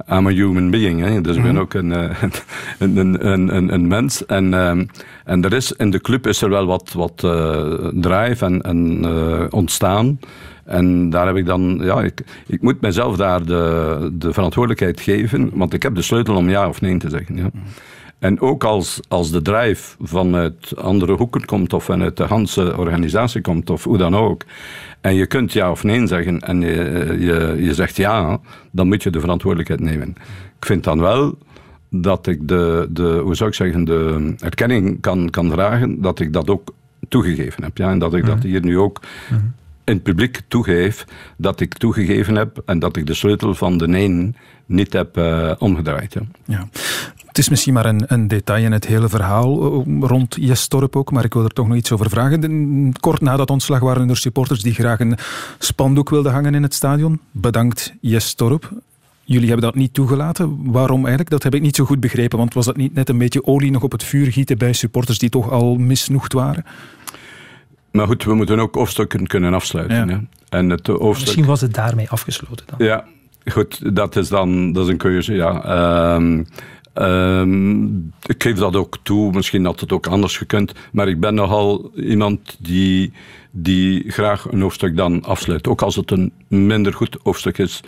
I'm a human being, hè. dus ik ben ook een, een, een, een, een, mens. En, um, en er is, in de club is er wel wat, wat uh, drive en, en ontstaan. En daar heb ik dan, ja, ik, ik moet mezelf daar de, de verantwoordelijkheid geven, want ik heb de sleutel om ja of nee te zeggen. Ja. En ook als, als de drive vanuit andere hoeken komt of vanuit de Hanse organisatie komt of hoe dan ook, en je kunt ja of nee zeggen en je, je, je zegt ja, dan moet je de verantwoordelijkheid nemen. Ik vind dan wel dat ik de, de, hoe zou ik zeggen, de erkenning kan, kan dragen, dat ik dat ook toegegeven heb. Ja? En dat ik dat mhm. hier nu ook mhm. In het publiek toegeef, dat ik toegegeven heb en dat ik de sleutel van de nee niet heb uh, omgedraaid. Ja. Het is misschien maar een, een, detail in het hele verhaal eh, rond Jestorp ook, maar ik wil er toch nog iets over vragen. Kort na dat ontslag waren er supporters die graag een spandoek wilden hangen in het stadion. Bedankt Jestorp. Jullie hebben dat niet toegelaten. Waarom eigenlijk? Dat heb ik niet zo goed begrepen. Want was dat niet net een beetje olie nog op het vuur gieten bij supporters die toch al misnoegd waren? Maar goed, we moeten ook hoofdstukken kunnen afsluiten. Hè? En het hoofdstuk... Misschien was het daarmee afgesloten dan. Ja, goed, dat is dan dat is een keuze. Ja. Ehm, ehm, ik geef dat ook toe, misschien had het ook anders gekund. Maar ik ben nogal iemand die, die graag een hoofdstuk dan afsluit. Ook als het een minder goed hoofdstuk is.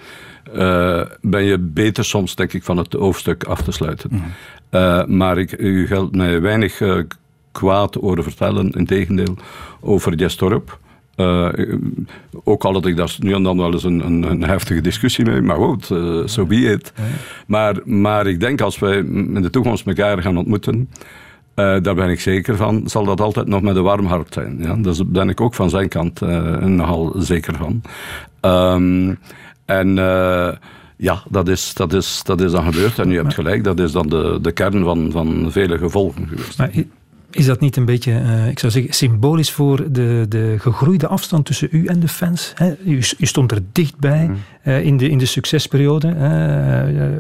Uh, ben je beter soms, denk ik, van het hoofdstuk af te sluiten. Mhm. Uh, maar ik, u geldt mij weinig uh, kwaad horen vertellen, in tegendeel, over Jestorp. ook al had ik daar nu en dan wel eens een, een, een heftige discussie mee, maar goed, zo so be it. Maar, maar ik denk als wij in de toekomst elkaar gaan ontmoeten, daar ben ik zeker van, zal dat altijd nog met een warm hart zijn. Ja? Daar ben ik ook van zijn kant nogal zeker van. Um, en uh, ja, dat is, dat, is, dat is dan gebeurd. En u hebt gelijk, dat is dan de, de kern van, van vele gevolgen geweest. Maar is dat niet een beetje, uh, ik zou zeggen, symbolisch voor de, de gegroeide afstand tussen u en de fans? Hè? U, u, stond er dichtbij mm. uh, in, de, in de succesperiode.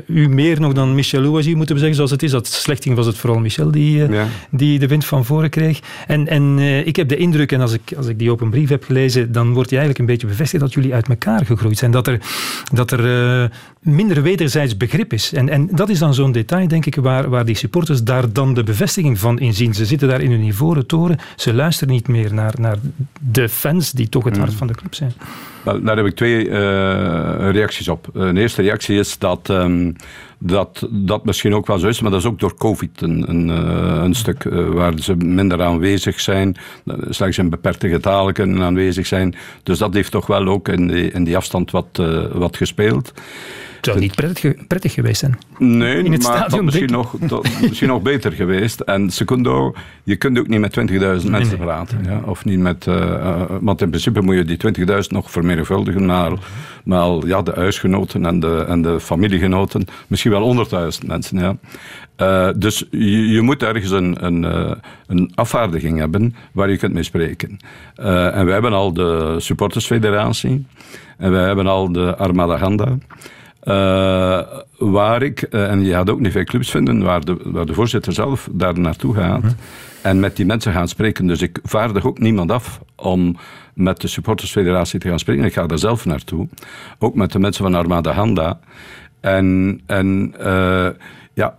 Uh, u meer nog dan Michel Louagie, moeten we zeggen, zoals het is. Dat slechting was het vooral Michel die, ja. die de wind van voren kreeg. En, en ik heb de indruk, en als ik, als ik die open brief heb gelezen, dan wordt je eigenlijk een beetje bevestigd dat jullie uit elkaar gegroeid zijn. Dat er, dat er minder wederzijds begrip is. En, en dat is dan zo'n detail, denk ik, waar, waar die supporters daar dan de bevestiging van inzien. Ze zitten daar in hun ivoren toren. Ze luisteren niet meer naar, naar de fans die toch het hart mm. van de club zijn. Wel, daar heb ik twee uh, reacties op. Uh, de eerste reactie is dat, um, dat dat misschien ook wel zo is, maar dat is ook door COVID een, een, uh, een stuk waar ze minder aanwezig zijn, slechts in beperkte getalen kunnen aanwezig zijn. Dus dat heeft toch wel ook in die, in die afstand wat, wat gespeeld. Het zou niet prettig, prettig geweest zijn. Nee, in het maar stadion, misschien nog, misschien nog beter geweest. En secundo, je kunt ook niet met 20.000 mensen praten. Ja? Of niet met, uh, want in principe moet je die 20.000 nog vermenigvuldigen naar, naar ja, de huisgenoten en de, en de familiegenoten. Misschien wel 100.000 mensen. Ja. Uh, dus je, je, moet ergens een, een, een, afvaardiging hebben waar je kunt mee spreken. Uh, en wij hebben al de supportersfederatie. En wij hebben al de Armada Ganda. Uh, waar ik, uh, en je gaat ook niet veel clubs vinden, waar de, waar de voorzitter zelf daar naartoe gaat mhm. en met die mensen gaan spreken. Dus ik vaardig ook niemand af om met de supportersfederatie te gaan spreken. Ik ga daar zelf naartoe. Ook met de mensen van Armada Handa. En, en uh, ja,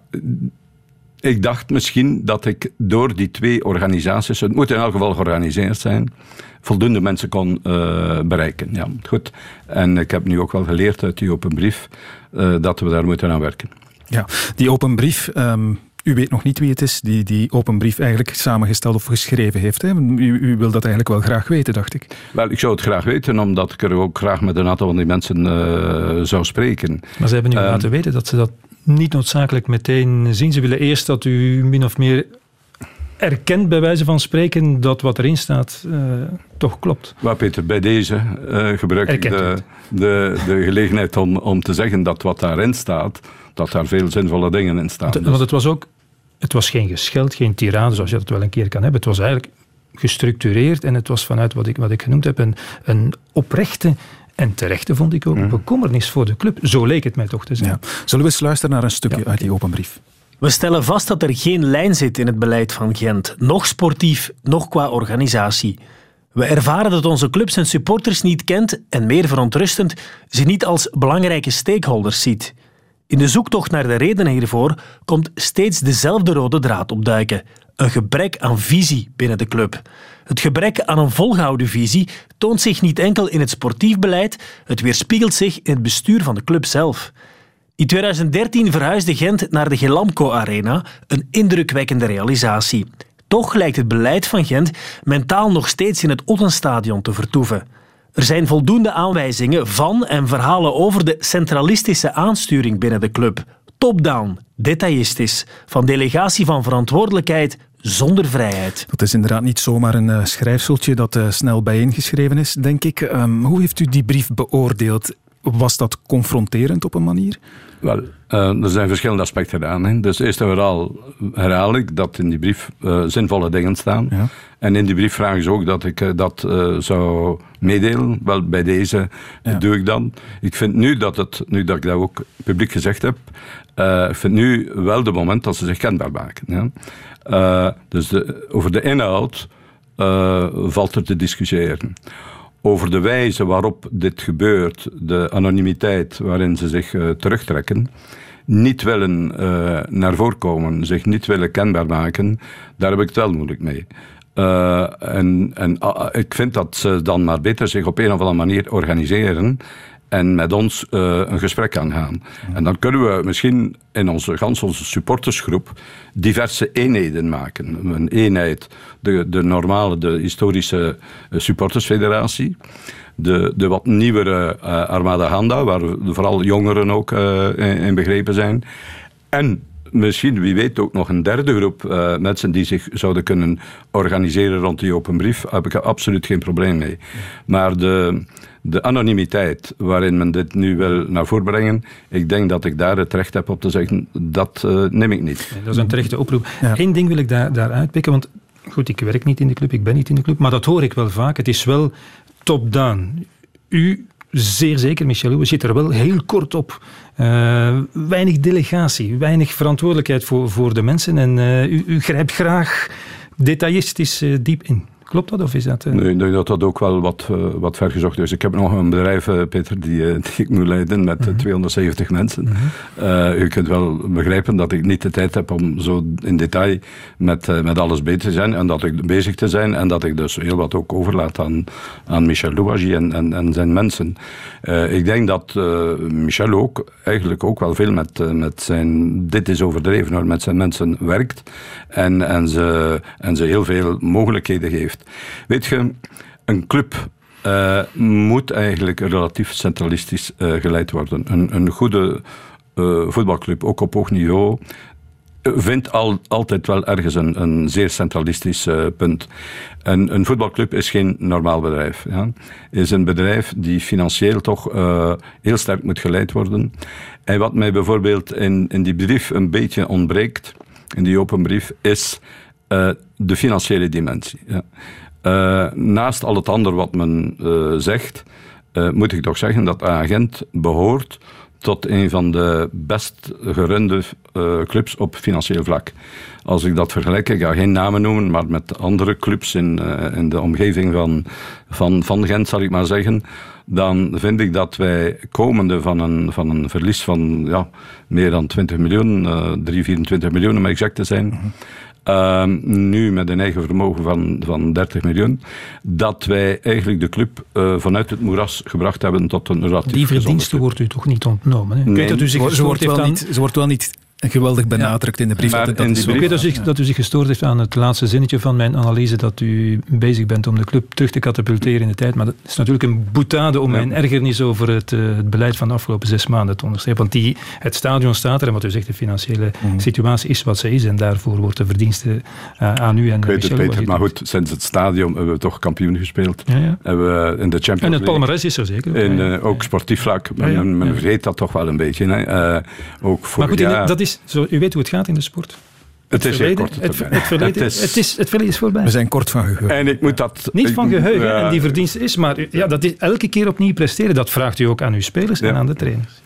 ik dacht misschien dat ik door die twee organisaties, het moet in elk geval georganiseerd zijn, voldoende mensen kon uh, bereiken. Ja, goed. En ik heb nu ook wel geleerd uit die open brief uh, dat we daar moeten aan werken. Ja, die open brief. Um, u weet nog niet wie het is die die open brief eigenlijk samengesteld of geschreven heeft. Hè? U, u, wil dat eigenlijk wel graag weten, dacht ik. Wel, ik zou het graag weten, omdat ik er ook graag met een aantal van die mensen uh, zou spreken. Maar ze hebben nu um, laten weten dat ze dat niet noodzakelijk meteen zien. Ze willen eerst dat u min of meer erkent, bij wijze van spreken, dat wat erin staat uh, toch klopt. Maar Peter, bij deze uh, gebruik ik de, de, de, gelegenheid om, om te zeggen dat wat daarin staat, dat daar veel zinvolle dingen in staan. Want, het was ook, het was geen gescheld, geen tirade, zoals je dat wel een keer kan hebben. Het was eigenlijk gestructureerd en het was vanuit wat ik, wat ik genoemd heb, een, een oprechte en terechte vond ik ook, mm. bekommernis voor de club. Zo leek het mij toch te zijn. Ja. Zullen we eens luisteren naar een stukje uit die open brief? We stellen vast dat er geen lijn zit in het beleid van Gent, nog sportief, nog qua organisatie. We ervaren dat onze club zijn supporters niet kent en meer verontrustend, ze niet als belangrijke stakeholders ziet. In de zoektocht naar de redenen hiervoor komt steeds dezelfde rode draad opduiken: een gebrek aan visie binnen de club. Het gebrek aan een volgehouden visie toont zich niet enkel in het sportief beleid, het weerspiegelt zich in het bestuur van de club zelf. In 2013 verhuisde Gent naar de Gelamco Arena, een indrukwekkende realisatie. Toch lijkt het beleid van Gent mentaal nog steeds in het Ottenstadion te vertoeven. Er zijn voldoende aanwijzingen van en verhalen over de centralistische aansturing binnen de club. top-down, detailistisch, van delegatie van verantwoordelijkheid zonder vrijheid. Dat is inderdaad niet zomaar een uh, schrijfseltje dat uh, snel bijeengeschreven is, denk ik. Um, hoe heeft u die brief beoordeeld? Was dat confronterend op een manier? Wel, uh, er zijn verschillende aspecten aan. Hè. Dus eerst en vooral herhaal ik dat in die brief uh, zinvolle dingen staan. Ja. En in die brief vragen ze ook dat ik uh, dat zou meedelen. Wel, bij deze ja. doe ik dan. Ik vind nu dat het, nu dat ik dat ook publiek gezegd heb, ik vind nu wel de moment dat ze zich kenbaar maken. Ja. dus de, over de inhoud valt er te discussiëren over de wijze waarop dit gebeurt, de anonimiteit waarin ze zich uh, terugtrekken, niet willen uh, naar voren komen, zich niet willen kenbaar maken, daar heb ik het wel moeilijk mee. Uh, en en ik vind dat ze dan maar beter zich op een of andere manier organiseren en met ons uh, een gesprek aangaan. En dan kunnen we misschien in onze, gans onze supportersgroep diverse eenheden maken. Een eenheid, de, de normale, de historische eh, supportersfederatie. De, de wat nieuwere uh, Armada Handa, waar vooral jongeren ook uh, in begrepen zijn. En misschien, wie weet, ook nog een derde groep uh, mensen die zich zouden kunnen organiseren rond die open brief. Daar heb ik absoluut geen probleem mee. Maar de, de anonimiteit waarin men dit nu wil naar voren brengen, ik denk dat ik daar het recht heb op te zeggen, dat uh, neem ik niet. dat is een terechte oproep. Ja. Eén ding wil ik daar, daar uitpikken, want goed, ik werk niet in de club, ik ben niet in de club, maar dat hoor ik wel vaak. Het is wel top-down. U zeer zeker, Michel we zit er wel heel kort op. Uh, weinig delegatie, weinig verantwoordelijkheid voor, voor de mensen en uh, u, u, grijpt graag detailistisch uh, diep in. Klopt dat of is dat... Uh... Nee, ik denk dat dat ook wel wat, uh, wat vergezocht is. Ik heb nog een bedrijf, uh, Peter, die, die, ik moet leiden met -huh. 270 mensen. -huh. u kunt wel begrijpen dat ik niet de tijd heb om zo in detail met, met alles bezig te zijn en dat ik bezig te zijn en dat ik dus heel wat ook overlaat aan, aan Michel Louagie en, en, en zijn mensen. ik denk dat Michel ook eigenlijk ook wel veel met, met zijn, dit is overdreven hoor, met zijn mensen werkt en, en, ze, en ze heel veel mogelijkheden geeft. Weet je, een club uh, moet eigenlijk relatief centralistisch uh, geleid worden. Een, een goede uh, voetbalclub, ook op hoog niveau, vindt al, altijd wel ergens een, een zeer centralistisch punt. Een, een, voetbalclub is geen normaal bedrijf. Ja. is een bedrijf die financieel toch heel sterk moet geleid worden. En wat mij bijvoorbeeld in, in die brief een beetje ontbreekt, in die open brief, is uh, de financiële dimensie. Uh, naast al het andere wat men uh, zegt, moet ik toch zeggen dat Agent behoort tot een van de best gerunde clubs op financieel vlak. Als ik dat vergelijk, ik ga geen namen noemen, maar met andere clubs in, in de omgeving van, van, van Gent, zal ik maar zeggen, dan vind ik dat wij komende van een, van een verlies van ja, meer dan 20 miljoen, uh, 3, 24 miljoen om exact te zijn, mm-hmm. Uh, nu met een eigen vermogen van, van 30 miljoen, dat wij eigenlijk de club uh, vanuit het moeras gebracht hebben tot een relatief Die verdienste wordt u toch niet ontnomen? Hè? Nee, weet dat u zich ze, wordt wel niet, ze wordt wel niet geweldig benadrukt ja. in de brief. dat, dat is weet dat u, dat u zich gestoord heeft aan het laatste zinnetje van mijn analyse dat u bezig bent om de club terug te katapulteren in de tijd. Maar dat is natuurlijk een boetade om ja. mijn ergernis over het, uh, het, beleid van de afgelopen zes maanden te onderstrepen. Want die, het stadion staat er en wat u zegt, de financiële mm. situatie is wat ze is. En daarvoor wordt de verdienste uh, aan u en Ik weet het, Peter, maar goed, sinds het stadion hebben we toch kampioen gespeeld. Ja, hebben we in de Champions En het palmarès is er zeker. In, uh, ook sportief vlak. Men, men vergeet dat toch wel een beetje. Hè. ook voor, maar goed, dat is, zo, u weet hoe het gaat in de sport. Het, het is kort. Het, het, verleden, het, is, het, is, het verleden is voorbij. We zijn kort van geheugen. En ik moet dat... Niet van geheugen, ja. en die verdienste is, maar ja, dat is elke keer opnieuw presteren. Dat vraagt u ook aan uw spelers ja. en aan de trainers.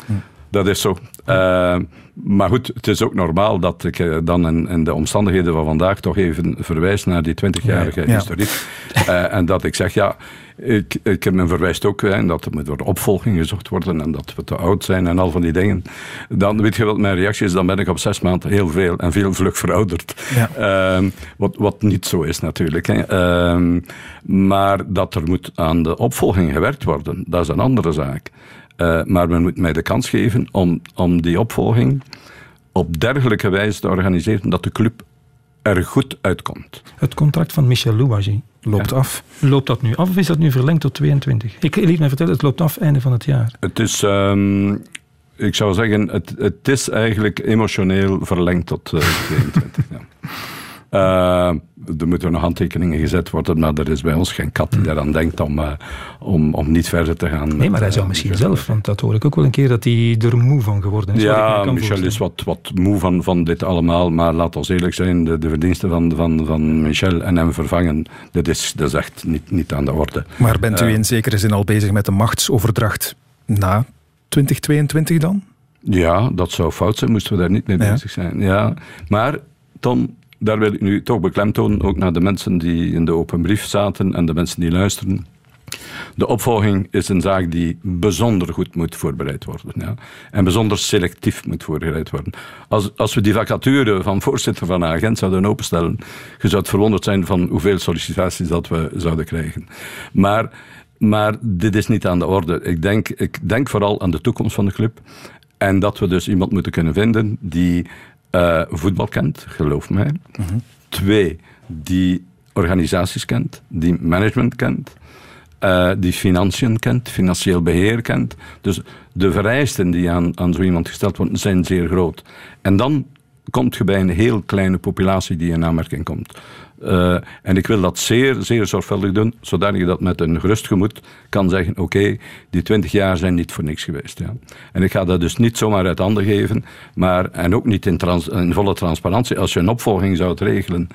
Dat is zo. Uh, maar goed, het is ook normaal dat ik uh, dan in, in, de omstandigheden van vandaag toch even verwijs naar die 20-jarige ja, historiek. Uh, en dat ik zeg, ja, ik, ik heb me verwijst ook hè, dat er moet door opvolging gezocht worden en dat we te oud zijn en al van die dingen. Dan weet je wat mijn reactie is, dan ben ik op zes maanden heel veel en veel vlug verouderd. Ja. Uh, wat, wat niet zo is natuurlijk. Hè. Uh, maar dat er moet aan de opvolging gewerkt worden, dat is een andere zaak. Uh, maar men moet mij de kans geven om, om die opvolging op dergelijke wijze te organiseren dat de club er goed uitkomt. Het contract van Michel Louagie loopt ja. af. Loopt dat nu af of is dat nu verlengd tot 22? Ik liet mij vertellen, het loopt af einde van het jaar. Het is... Um, ik zou zeggen, het, het is eigenlijk emotioneel verlengd tot uh, 22. ja. Uh, er moeten nog handtekeningen gezet worden, maar er is bij ons geen kat die hmm. daaraan denkt om, uh, om, om niet verder te gaan. Nee, maar hij zou misschien zelf, want dat hoor ik ook wel een keer, dat hij er moe van geworden is. Ja, Michel is wat, wat moe van, van dit allemaal, maar laat ons eerlijk zijn, de, de verdiensten van, van, van Michel en hem vervangen, dat is, dat is echt niet, niet aan de orde. Maar bent u uh, in zekere zin al bezig met de machtsoverdracht na 2022 dan? Ja, dat zou fout zijn, moesten we daar niet mee bezig zijn. Ja, maar Tom, daar wil ik nu toch beklemtonen, ook naar de mensen die in de open brief zaten en de mensen die luisteren. De opvolging is een zaak die bijzonder goed moet voorbereid worden. Ja. En bijzonder selectief moet voorbereid worden. Als, als we die vacature van voorzitter van een agent zouden openstellen, je zou het verwonderd zijn van hoeveel sollicitaties dat we zouden krijgen. Maar, maar dit is niet aan de orde. Ik denk, ik denk vooral aan de toekomst van de club. En dat we dus iemand moeten kunnen vinden die uh, voetbal kent, geloof mij. Mhm. Twee, die organisaties kent, die management kent, uh, die financiën kent, financieel beheer kent. Dus de vereisten die aan, aan zo iemand gesteld worden, zijn zeer groot. En dan komt je bij een heel kleine populatie die in aanmerking komt. Uh, en ik wil dat zeer, zeer zorgvuldig doen, zodat je dat met een gerust gemoed kan zeggen: oké, die twintig jaar zijn niet voor niks geweest. Ja. En ik ga dat dus niet zomaar uit handen geven, maar, en ook niet in, volle transparantie. Als je een opvolging zou regelen.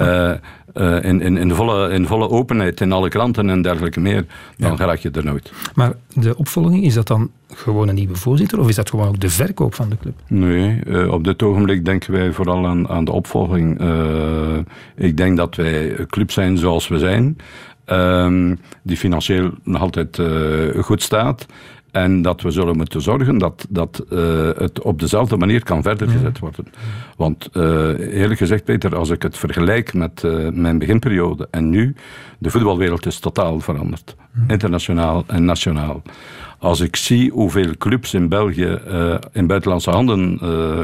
Uh, uh, in, in, in, volle, in volle openheid in alle kranten en dergelijke meer, dan ja. raak je er nooit. Maar de opvolging, is dat dan gewoon een nieuwe voorzitter of is dat gewoon ook de verkoop van de club? Nee, uh, op dit ogenblik denken wij vooral aan, aan de opvolging. Uh, ik denk dat wij een club zijn zoals we zijn. Ehm, die financieel nog altijd goed staat. En dat we zullen moeten zorgen dat, dat uh, het op dezelfde manier kan verder gezet worden. Want uh, eerlijk gezegd, Peter, als ik het vergelijk met uh, mijn beginperiode en nu, de voetbalwereld is totaal veranderd. Internationaal en nationaal. Als ik zie hoeveel clubs in België in buitenlandse handen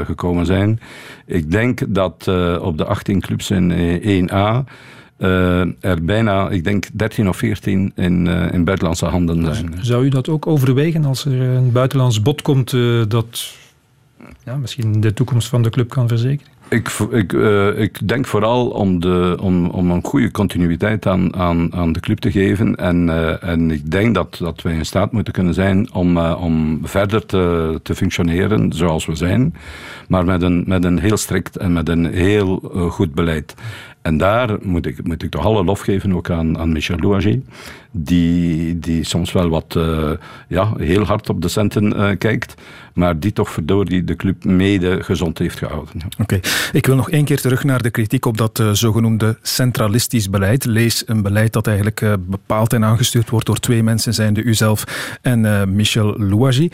gekomen zijn, ik denk dat op de 18 clubs in 1A uh, er bijna, ik denk, 13 of 14 in, uh, in buitenlandse handen zijn. Zou u dat ook overwegen als er een buitenlands bod komt uh, dat ja, misschien de toekomst van de club kan verzekeren? Ik, ik, ik denk vooral om, de, om, om een goede continuïteit aan, aan, aan de club te geven. En, en ik denk dat, dat wij in staat moeten kunnen zijn om, om verder te, te functioneren zoals we zijn. Maar met een, met een heel strikt en met een heel goed beleid. En daar moet ik, moet ik toch alle lof geven ook aan, aan Michel Louagie, die, die soms wel wat uh, ja, heel hard op de centen uh, kijkt, maar die toch verdorie de club mede gezond heeft gehouden. Oké, ik wil nog één keer terug naar de kritiek op dat uh, zogenoemde centralistisch beleid. Lees een beleid dat eigenlijk bepaald en aangestuurd wordt door twee mensen, zijnde uzelf en Michel Louagie.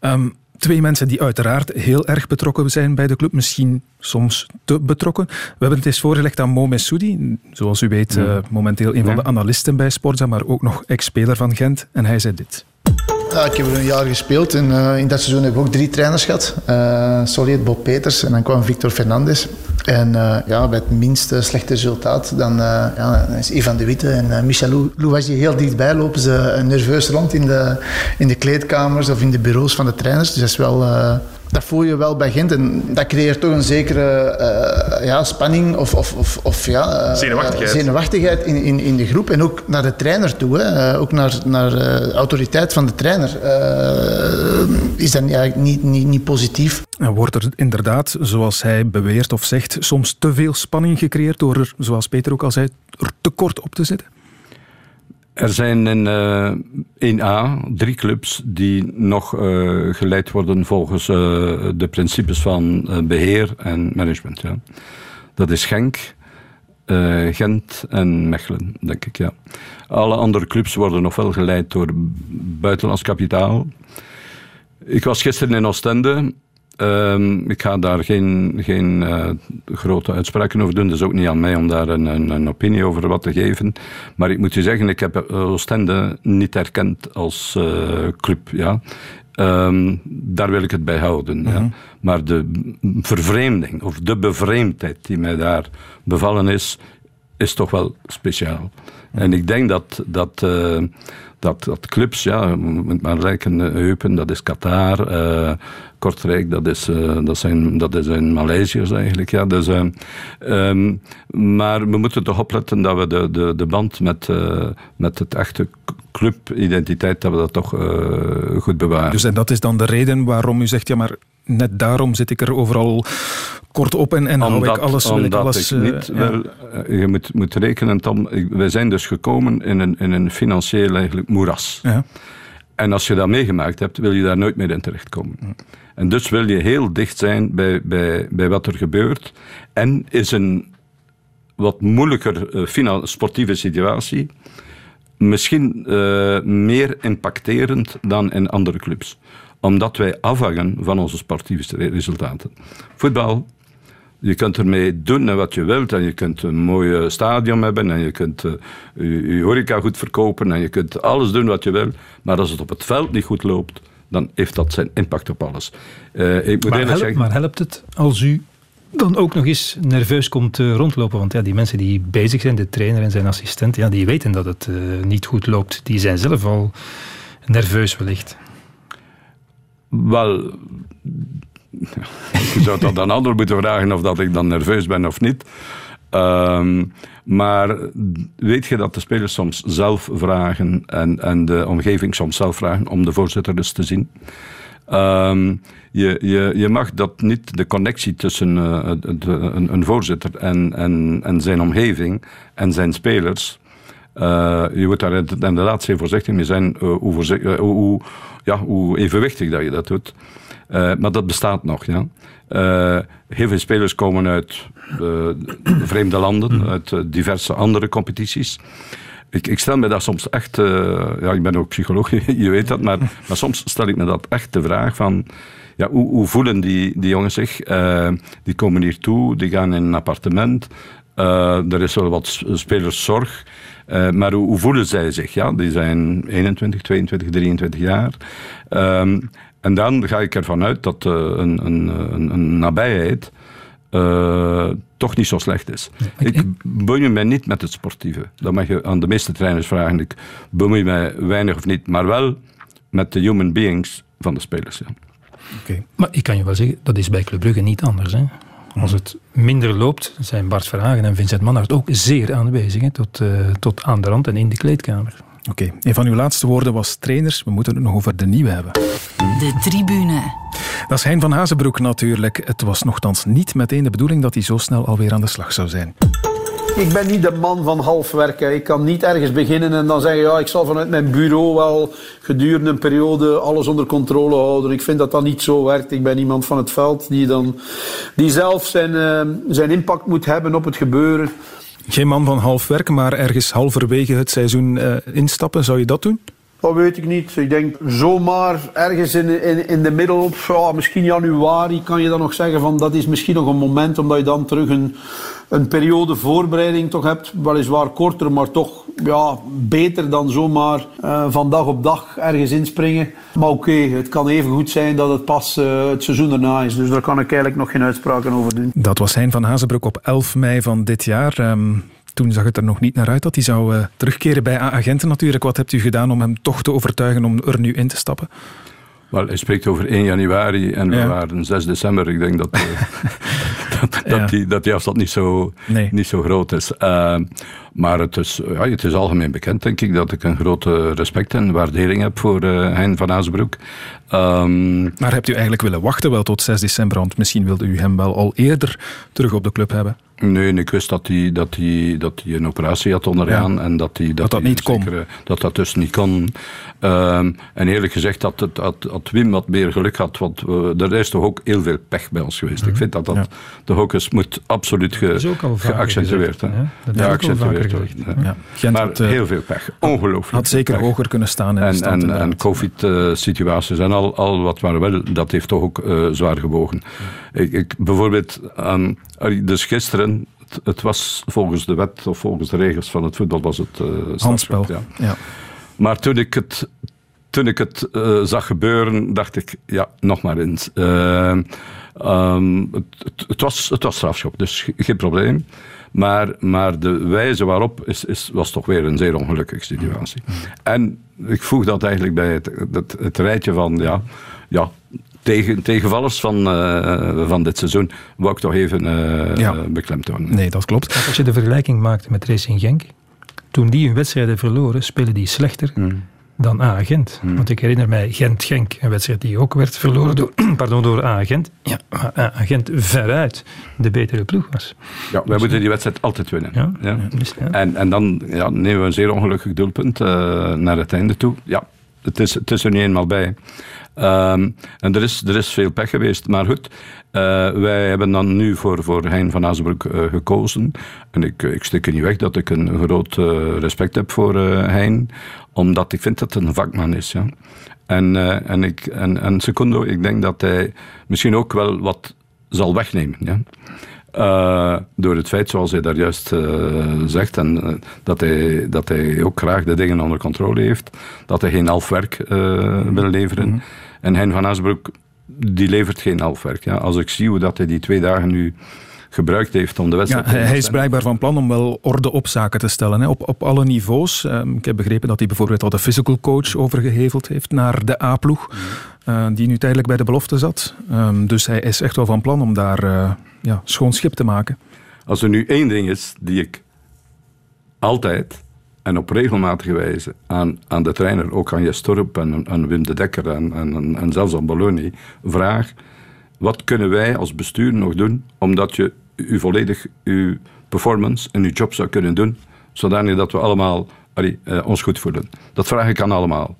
Um, Twee mensen die uiteraard heel erg betrokken zijn bij de club, misschien soms te betrokken. We hebben het eens voorgelegd aan Mo Messoudi, zoals u weet, uh, momenteel een van de analisten bij Sportza, maar ook nog ex-speler van Gent. En hij zei dit. Ja, ik heb er een jaar gespeeld en uh, in dat seizoen heb ik ook drie trainers gehad. Uh, Bob Peters en dan kwam Victor Fernandes. En uh, ja, bij het minste slechte resultaat, dan, ja, is Ivan de Witte en Michel Louwagie heel dichtbij. Lopen ze nerveus rond in de, in de kleedkamers of in de bureaus van de trainers. Dus dat is wel dat voel je wel bij Gent. En dat creëert toch een zekere uh, ja, spanning of, of, of, of ja, uh, zenuwachtigheid, zenuwachtigheid in, in, in de groep. En ook naar de trainer toe. Hè. Uh, ook naar, naar de autoriteit van de trainer. is dat eigenlijk niet, niet, niet positief. En wordt er inderdaad, zoals hij beweert of zegt, soms te veel spanning gecreëerd door er, zoals Peter ook al zei, er te kort op te zitten? Er zijn in uh, eh, 1A drie clubs die nog uh, geleid worden volgens uh, de principes van beheer en management. Ja. Dat is Genk, Gent en Mechelen, denk ik. Ja. Alle andere clubs worden nog wel geleid door buitenlands kapitaal. Ik was gisteren in Oostende Um, ik ga daar geen, geen uh, grote uitspraken over doen. Is ook niet aan mij om daar een, een, een, opinie over wat te geven. Maar ik moet je zeggen, ik heb Oostende niet erkend als uh, club. Ja. Um, daar wil ik het bij houden. ja. Mhm. Maar de vervreemding of de bevreemdheid die mij daar bevallen is, is toch wel speciaal. En ik denk dat, dat, uh, dat, dat clubs, ja, moet maar rekenen, Eupen, dat is Qatar, uh, Kortrijk, dat is, uh, dat zijn, dat is in Maleisiërs eigenlijk. Ja. Dus, um, maar we moeten toch opletten dat we de, de, de band met, met het echte clubidentiteit, dat we dat toch goed bewaren. Dus en dat is dan de reden waarom u zegt, ja maar net daarom zit ik er overal kort op en, en hou ik alles... Omdat ik, alles, ik niet uh, wel, uh, je moet, moet rekenen, Tom, wij zijn dus gekomen in een, in een financieel eigenlijk moeras. Ja. En als je dat meegemaakt hebt, wil je daar nooit meer in terechtkomen. Ja. En dus wil je heel dicht zijn bij, bij, bij wat er gebeurt. En is een wat moeilijker uh, sportieve situatie misschien uh, meer impacterend dan in andere clubs omdat wij afhangen van onze sportieve resultaten. Voetbal, je kunt ermee doen wat je wilt en je kunt een mooi stadion hebben en je kunt uh, je, je horeca goed verkopen en je kunt alles doen wat je wil. Maar als het op het veld niet goed loopt, dan heeft dat zijn impact op alles. Uh, ik moet maar, zeggen, maar helpt het als u dan ook nog eens nerveus komt uh, rondlopen. Want ja, die mensen die bezig zijn, de trainer en zijn assistent, ja, die weten dat het uh, niet goed loopt. Die zijn zelf al nerveus wellicht. Wel, je zou dat aan anderen moeten vragen of dat ik dan nerveus ben of niet. Um, maar weet je dat de spelers soms zelf vragen en, en de omgeving soms zelf vragen om de voorzitter dus te zien? Um, je, je, je mag dat niet, de connectie tussen de, een, een, voorzitter en, en, en zijn omgeving en zijn spelers. Uh, je moet daar inderdaad zeer voorzichtig mee zijn ja, hoe evenwichtig dat je dat doet. Uh, maar dat bestaat nog. Ja. Uh, heel veel spelers komen uit uh, vreemde landen, mhm. uit diverse andere competities. Ik, ik, stel me dat soms echt, ja, ik ben ook psycholoog, je weet dat, maar, maar soms stel ik me dat echt de vraag van, ja, hoe, hoe voelen die, die jongens zich? die komen hier toe, die gaan in een appartement, er is wel wat spelerszorg. Uh, maar hoe, hoe, voelen zij zich? Ja, die zijn 21, 22, 23 jaar. Um, en dan ga ik ervan uit dat uh, een, een, een, een, nabijheid uh, toch niet zo slecht is. Nee, ik bemoei me niet met het sportieve. Dat mag je aan de meeste trainers vragen. Ik bemoei me weinig of niet, maar wel met de human beings van de spelers. Ja. Okay. Maar ik kan je wel zeggen, dat is bij Club Brugge niet anders. Hè? Als het minder loopt, zijn Bart Verhagen en Vincent Manhart ook zeer aanwezig. Hè, tot, uh, tot aan de rand en in de kleedkamer. Oké, okay. een van uw laatste woorden was trainers. We moeten het nog over de nieuwe hebben. De tribune. Dat is Hein van Hazenbroek natuurlijk. Het was nogthans niet meteen de bedoeling dat hij zo snel alweer aan de slag zou zijn. Ik ben niet de man van half werken. Ik kan niet ergens beginnen en dan zeggen, ja, ik zal vanuit mijn bureau wel gedurende een periode alles onder controle houden. Ik vind dat dat niet zo werkt. Ik ben iemand van het veld die dan, die zelf zijn, uh, zijn impact moet hebben op het gebeuren. Geen man van half werken, maar ergens halverwege het seizoen uh, instappen. Zou je dat doen? Dat weet ik niet. Ik denk zomaar ergens in, in, in de middel, ja, misschien januari, kan je dan nog zeggen van dat is misschien nog een moment omdat je dan terug een, een periode voorbereiding toch hebt. Weliswaar korter, maar toch ja, beter dan zomaar uh, van dag op dag ergens inspringen. Maar oké, het kan even goed zijn dat het pas uh, het seizoen erna is. Dus daar kan ik eigenlijk nog geen uitspraken over doen. Dat was Hein van Hazenbroek op 11 mei van dit jaar. Um, toen zag het er nog niet naar uit dat hij zou uh, terugkeren bij A-agenten natuurlijk. Wat hebt u gedaan om hem toch te overtuigen om er nu in te stappen? Wel, hij spreekt over 1 januari en we waren 6 december. Ik denk dat, uh, dat, ja. dat, die, dat die afstand niet zo, nee. niet zo groot is. Uh, maar het is, ja, het is algemeen bekend, denk ik, dat ik een grote respect en waardering heb voor uh, Hein van Azenbroek. Um, maar hebt u eigenlijk willen wachten wel tot 6 december? Want misschien wilde u hem wel al eerder terug op de club hebben. Nee, ik wist dat hij, dat hij, dat hij een operatie had ondergaan ja. en dat hij dat, dat, dat niet kon. Dat dat dus niet kon. Um, en eerlijk gezegd dat, het, dat Wim wat meer geluk had, want we, er is toch ook heel veel pech bij ons geweest. Mm. Ik vind dat dat ja. de eens moet absoluut ge, geaccentueerd worden. Ja, geaccentueerd worden. Ja. Maar had, heel veel pech. Ongelooflijk. Had zeker pech. hoger kunnen staan. In en en, en covid-situaties en al, al wat maar wel, dat heeft toch ook uh, zwaar gewogen. Ik, ik, bijvoorbeeld, um, dus gisteren het, het, was volgens de wet of volgens de regels van het voetbal was het uh, handspel. Ja. ja. Maar toen ik het toen ik het uh, zag gebeuren, dacht ik, ja, nog maar eens. Uh, um, het, het, was, het was strafschop, dus geen probleem. Maar, maar de wijze waarop is, is, was toch weer een zeer ongelukkige situatie. En ik voeg dat eigenlijk bij het, het, het rijtje van ja, ja, tegen, tegenvallers van, uh, van dit seizoen wou ik toch even uh, ja. beklemtonen. Nee, dat klopt. Als je de vergelijking maakt met Racing Genk, toen die hun wedstrijden verloren, spelen die slechter mm. dan A-Gent. Mm. Want ik herinner mij Gent-Genk, een wedstrijd die ook werd verloren door, pardon, door A-Gent. Ja, maar A-Gent veruit de betere ploeg was. Ja, wij moeten die wedstrijd altijd winnen. Ja, ja. Dus, en, en dan ja, nemen we een zeer ongelukkig doelpunt uh, naar het einde toe. Ja, het is, het is er niet eenmaal bij. Um, en er is, er is veel pech geweest. Maar goed, uh, wij hebben dan nu voor, voor Hein van Azenbroek uh, gekozen. En ik, ik stik niet weg dat ik een groot uh, respect heb voor Hein. Omdat ik vind dat het een vakman is. Ja. En, en, ik, en, en secundo, ik denk dat hij misschien ook wel wat zal wegnemen. Ja. Door het feit, zoals hij daar juist zegt, en, dat, hij, dat hij ook graag de dingen onder controle heeft, dat hij geen halfwerk wil leveren. -hmm. En Hein van Asbroek, die levert geen halfwerk. Ja. Als ik zie hoe dat hij die twee dagen nu gebruikt heeft om de wedstrijd ja, Hij is blijkbaar van plan om wel orde op zaken te stellen, hè, op, op alle niveaus. Um, ik heb begrepen dat hij bijvoorbeeld al de physical coach overgeheveld heeft naar de A-ploeg, uh, die nu tijdelijk bij de belofte zat. Um, dus hij is echt wel van plan om daar uh, ja, schoon schip te maken. Als er nu één ding is die ik altijd en op regelmatige wijze aan, aan de trainer, ook aan Jestorp en aan Wim de Dekker en, en, en zelfs aan Bologna, vraag: wat kunnen wij als bestuur nog doen omdat je u volledig uw performance en uw job zou kunnen doen, zodanig dat we allemaal uh, ons goed voelen? Dat vraag ik aan allemaal.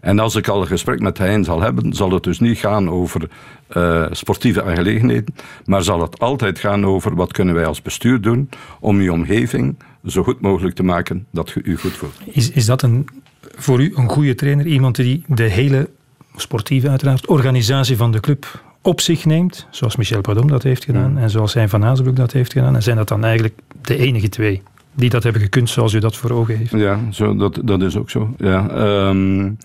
En als ik al een gesprek met Hein zal hebben, zal het dus niet gaan over uh, sportieve aangelegenheden, maar zal het altijd gaan over wat kunnen wij als bestuur doen om uw omgeving zo goed mogelijk te maken dat je u goed voelt. Is, is dat een, voor u een goede trainer? Iemand die de hele sportieve uiteraard, organisatie van de club op zich neemt, zoals Michel Pardom dat heeft gedaan mm. en zoals hij van Azenbroek dat heeft gedaan. En zijn dat dan eigenlijk de enige twee die dat hebben gekund zoals u dat voor ogen heeft? Ja, zo, dat, dat is ook zo. Ja. Um,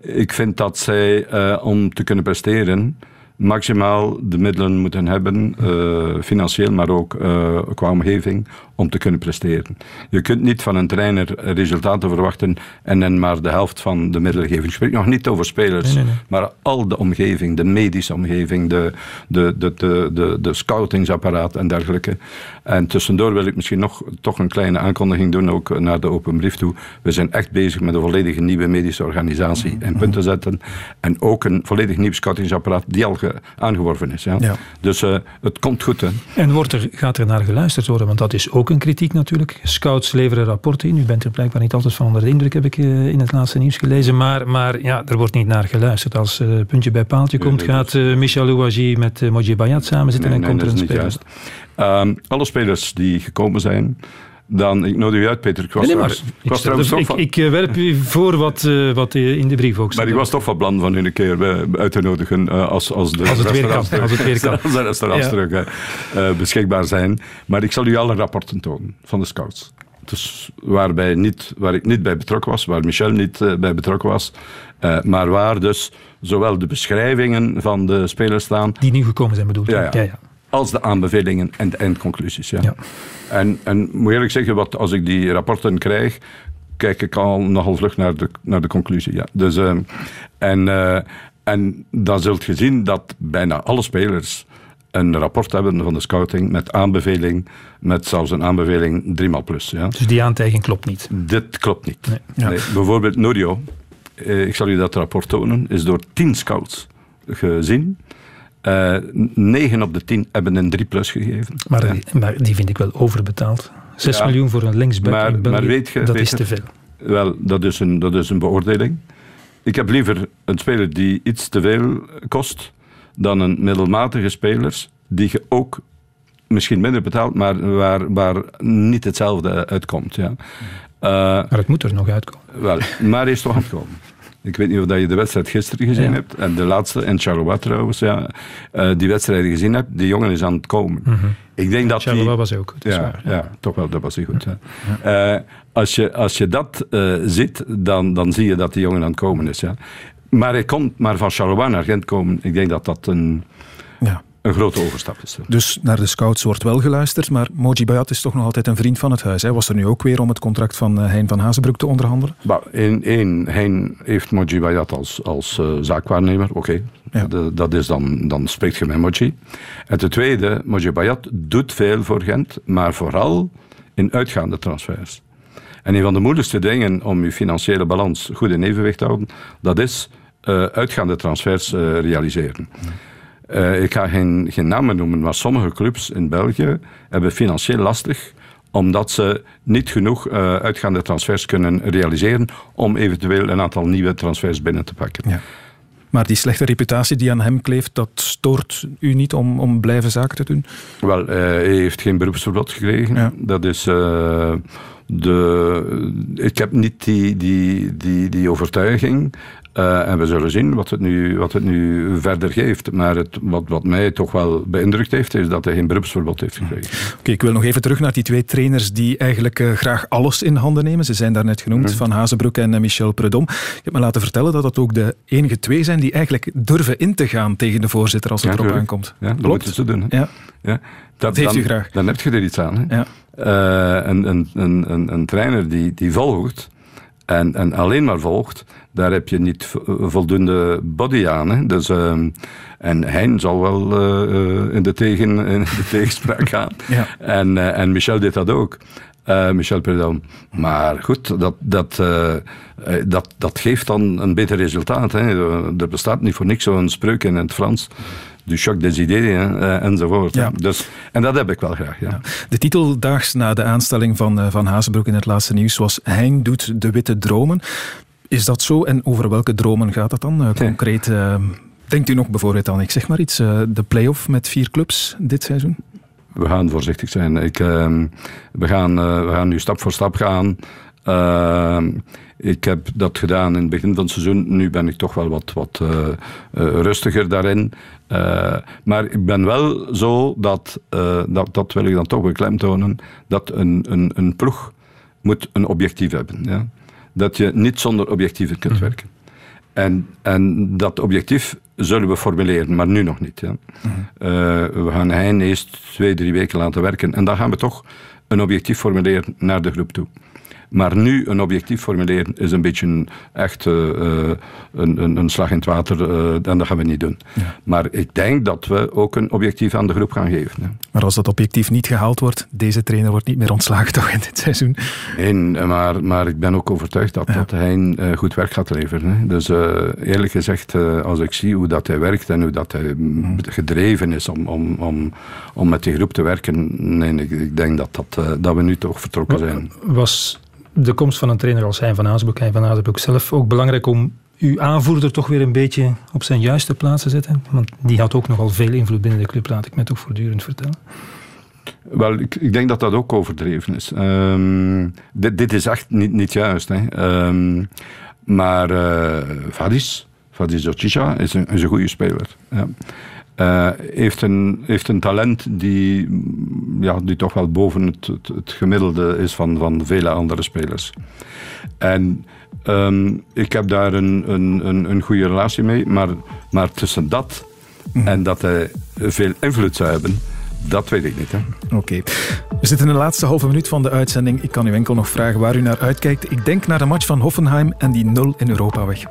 ik vind dat zij, uh, om te kunnen presteren, maximaal de middelen moeten hebben, uh, financieel, maar ook uh, qua omgeving, om te kunnen presteren. Je kunt niet van een trainer resultaten verwachten en dan maar de helft van de middelen geven. Ik spreek nog niet over spelers, nee, nee, nee. maar al de omgeving, de medische omgeving, de, de, de, de, de, de scoutingsapparaat en dergelijke. En tussendoor wil ik misschien nog toch een kleine aankondiging doen, ook naar de open brief toe. We zijn echt bezig met een volledige nieuwe medische organisatie in punt te zetten. En ook een volledig nieuw scoutingsapparaat die al aangeworven is. Ja. ja. Dus uh, het komt goed. Hè. En wordt er, gaat er naar geluisterd worden? Want dat is ook een kritiek natuurlijk. Scouts leveren rapporten in. U bent er blijkbaar niet altijd van onder de indruk, heb ik uh, in het laatste nieuws gelezen. Maar, maar ja, er wordt niet naar geluisterd. Als uh, puntje bij paaltje komt, nee, gaat Michel Louagie met uh, Moji Bayat samen zitten nee, en komt er een speler. Um, alle spelers die gekomen zijn, dan, ik nodig u uit, Peter. Ik was, nee, maar, ik, was ik, van... ik, ik, werp u voor wat, uh, wat in de brief ook staat. Maar ik was toch van plan van u een keer uit te nodigen uh, als, als, de als het weer kan. Als het weer kan. als de restaurants ja. terug uh, beschikbaar zijn. Maar ik zal u alle rapporten tonen van de scouts. Dus waarbij niet, waar ik niet bij betrokken was, waar Michel niet bij betrokken was, maar waar dus zowel de beschrijvingen van de spelers staan... Die nieuw gekomen zijn bedoeld. Ja, ja. ja, ja als de aanbevelingen en de eindconclusies. Ja. ja. En, en moet eerlijk zeggen, wat, als ik die rapporten krijg, kijk ik al nogal vlug naar de, naar de conclusie. Ja. Dus, uh, en, uh, en dan zult je zien dat bijna alle spelers een rapport hebben van de scouting met aanbeveling, met zelfs een aanbeveling 3 plus. Ja. Dus die aantijging klopt niet? Dit klopt niet. Nee. Ja. Nee. Bijvoorbeeld Norio, eh, ik zal u dat rapport tonen, is door 10 scouts gezien. Uh, 9 op de 10 hebben een 3 plus gegeven. Maar, ja. maar die vind ik wel overbetaald. 6 ja, miljoen voor een linksback maar, in België, maar weet je, dat weet is te veel. Wel, dat is, een, dat is een beoordeling. Ik heb liever een speler die iets te veel kost, dan een middelmatige speler die je ook misschien minder betaalt, maar waar, waar niet hetzelfde uitkomt. Ja. Uh, maar het moet er nog uitkomen. Wel, maar is toch aan het komen. Ik weet niet of dat je de wedstrijd gisteren gezien hebt. En de laatste in Charleroi trouwens. Ja, uh, die wedstrijden gezien hebt. Die jongen is aan het komen. Mhm. Ik denk dat Charleroi die, was hij ook goed. Ja, waar. ja, toch wel, dat was hij goed. Ja. Eh, als, je, als je dat eh, ziet, dan, dan zie je dat die jongen aan het komen is. Ja. Maar hij komt maar van Charleroi naar Gent komen. Ik denk dat dat een, Ja. Een grote overstap is. Dus naar de scouts wordt wel geluisterd, maar Moji Bayat is toch nog altijd een vriend van het huis. Hij was er nu ook weer om het contract van eh, Hein van Hazenbroek te onderhandelen. Maar één, één, hij heeft Moji Bayat als, als eh, zaakwaarnemer, oké. Ja. Dat is dan, dan spreekt je met Moji. En ten tweede, Moji Bayat doet veel voor Gent, maar vooral in uitgaande transfers. En een van de moeilijkste dingen om je financiële balans goed in evenwicht te houden, dat is eh, uitgaande transfers realiseren. Eh, ik ga geen, geen namen noemen, maar sommige clubs in België hebben financieel lastig omdat ze niet genoeg eh, uitgaande transfers kunnen realiseren om eventueel een aantal nieuwe transfers binnen te pakken. Ja. Maar die slechte reputatie die aan hem kleeft, dat stoort u niet om, om blijven zaken te doen? Wel, eh, hij heeft geen beroepsverbod gekregen. Ja. Dat is de. Ik heb niet die, die, die, die overtuiging. Eh, en we zullen zien wat het nu, wat het nu verder geeft. Maar het, wat, wat mij toch wel beïndrukt heeft, is dat hij geen beroepsverbod heeft gekregen. Oké, ik wil nog even terug naar die twee trainers die eigenlijk eh, graag alles in handen nemen. Ze zijn daarnet genoemd, Van Hazenbroek en eh, Michel Predom. Ik heb me laten vertellen dat dat ook de enige twee zijn die eigenlijk durven in te gaan tegen de voorzitter als het Ja, erop aankomt. Ja, dat Klopt? moeten ze doen. Hè. Ja. Ja. Dat heeft dan, u graag. Dan heb je er iets aan. Hè. Ja. Een, een, een, een, een trainer die, die volgt en, en alleen maar volgt, daar heb je niet vo- voldoende body aan. Hè. Dus, ehm, en Hein zal wel eh, eh, in, de tegen, in de tegenspraak gaan. Ja. En, eh, en Michel deed dat ook. Michel Predom. Maar goed, dat, dat, dat, dat geeft dan een beter resultaat. Hè. Er bestaat niet voor niks zo'n spreuk in het Frans. Du choc des idées hè, eh, enzovoort. Ja. Dus, en dat heb ik wel graag. Ja. De titel daags na de aanstelling van, eh, van Hazenbroek in het laatste nieuws was Hein doet de witte dromen. Is dat zo? En over welke dromen gaat het dan eh, concreet? denkt u nog bijvoorbeeld aan, ik zeg maar iets, de play-off met vier clubs dit seizoen? We gaan voorzichtig zijn. Ik, ehm, we, gaan, we gaan nu stap voor stap gaan. Ehm, ik heb dat gedaan in het begin van het seizoen. Nu ben ik toch wel wat, wat eh, eh, rustiger daarin. Eh, maar ik ben wel zo dat, dat, dat wil ik dan toch beklemtonen, dat een, een, een ploeg moet een objectief hebben. Ja? Dat je niet zonder objectieven kunt werken. En, en dat objectief zullen we formuleren, maar nu nog niet. Ja. Eh, we gaan Hein eerst twee, drie weken laten werken. En dan gaan we toch een objectief formuleren naar de groep toe. Maar nu een objectief formuleren is een beetje een, echt eh, eh, een, een, een slag in het water. eh, en dat gaan we niet doen. Maar ik denk dat we ook een objectief aan de groep gaan geven. hè. Maar als dat objectief niet gehaald wordt, deze trainer wordt niet meer ontslagen toch in dit seizoen? Nee, maar, maar ik ben ook overtuigd dat, dat hij eh, goed werk gaat leveren. Hè. Dus eh, eerlijk gezegd, eh, als ik zie hoe dat hij werkt en hoe dat hij mm, gedreven is om, om, om, om met die groep te werken, nee, ik, ik denk dat, dat, eh, dat we nu toch vertrokken zijn. Was de komst van een trainer als Hein van Hazenbroek, Hein van Hazenbroek zelf, ook belangrijk om uw aanvoerder toch weer een beetje op zijn juiste plaats te zetten? Want die had ook nogal veel invloed binnen de club, laat ik mij toch voortdurend vertellen. Wel, ik, ik denk dat dat ook overdreven is. Ehm, dit, dit is echt niet, niet juist. Hè. Ehm, maar Vadis, Vadis Ochicha, is een, is een goede speler. Ja. Eh, heeft, een, heeft een talent die, ja, die toch wel boven het, het, het gemiddelde is van, van vele andere spelers. En ehm, ik heb daar een, een, een, een goede relatie mee, maar, maar tussen dat en dat hij veel invloed zou hebben, dat weet ik niet. Oké. We zitten in de laatste halve minuut van de uitzending. Ik kan u enkel nog vragen waar u naar uitkijkt. Ik denk naar de match van Hoffenheim en die nul in Europa weg.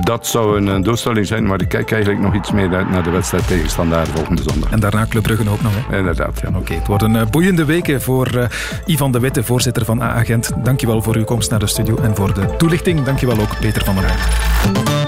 Dat zou een, eh, doelstelling zijn, maar ik kijk eigenlijk nog iets meer uit naar de wedstrijd tegen Standaard volgende zondag. En daarna Club Brugge ook nog. Hè? Inderdaad, ja. Oké, het worden eh, boeiende weken voor eh, Ivan de Witte, voorzitter van A-agent. Dankjewel voor uw komst naar de studio en voor de toelichting. Dankjewel ook Peter van der Heijden.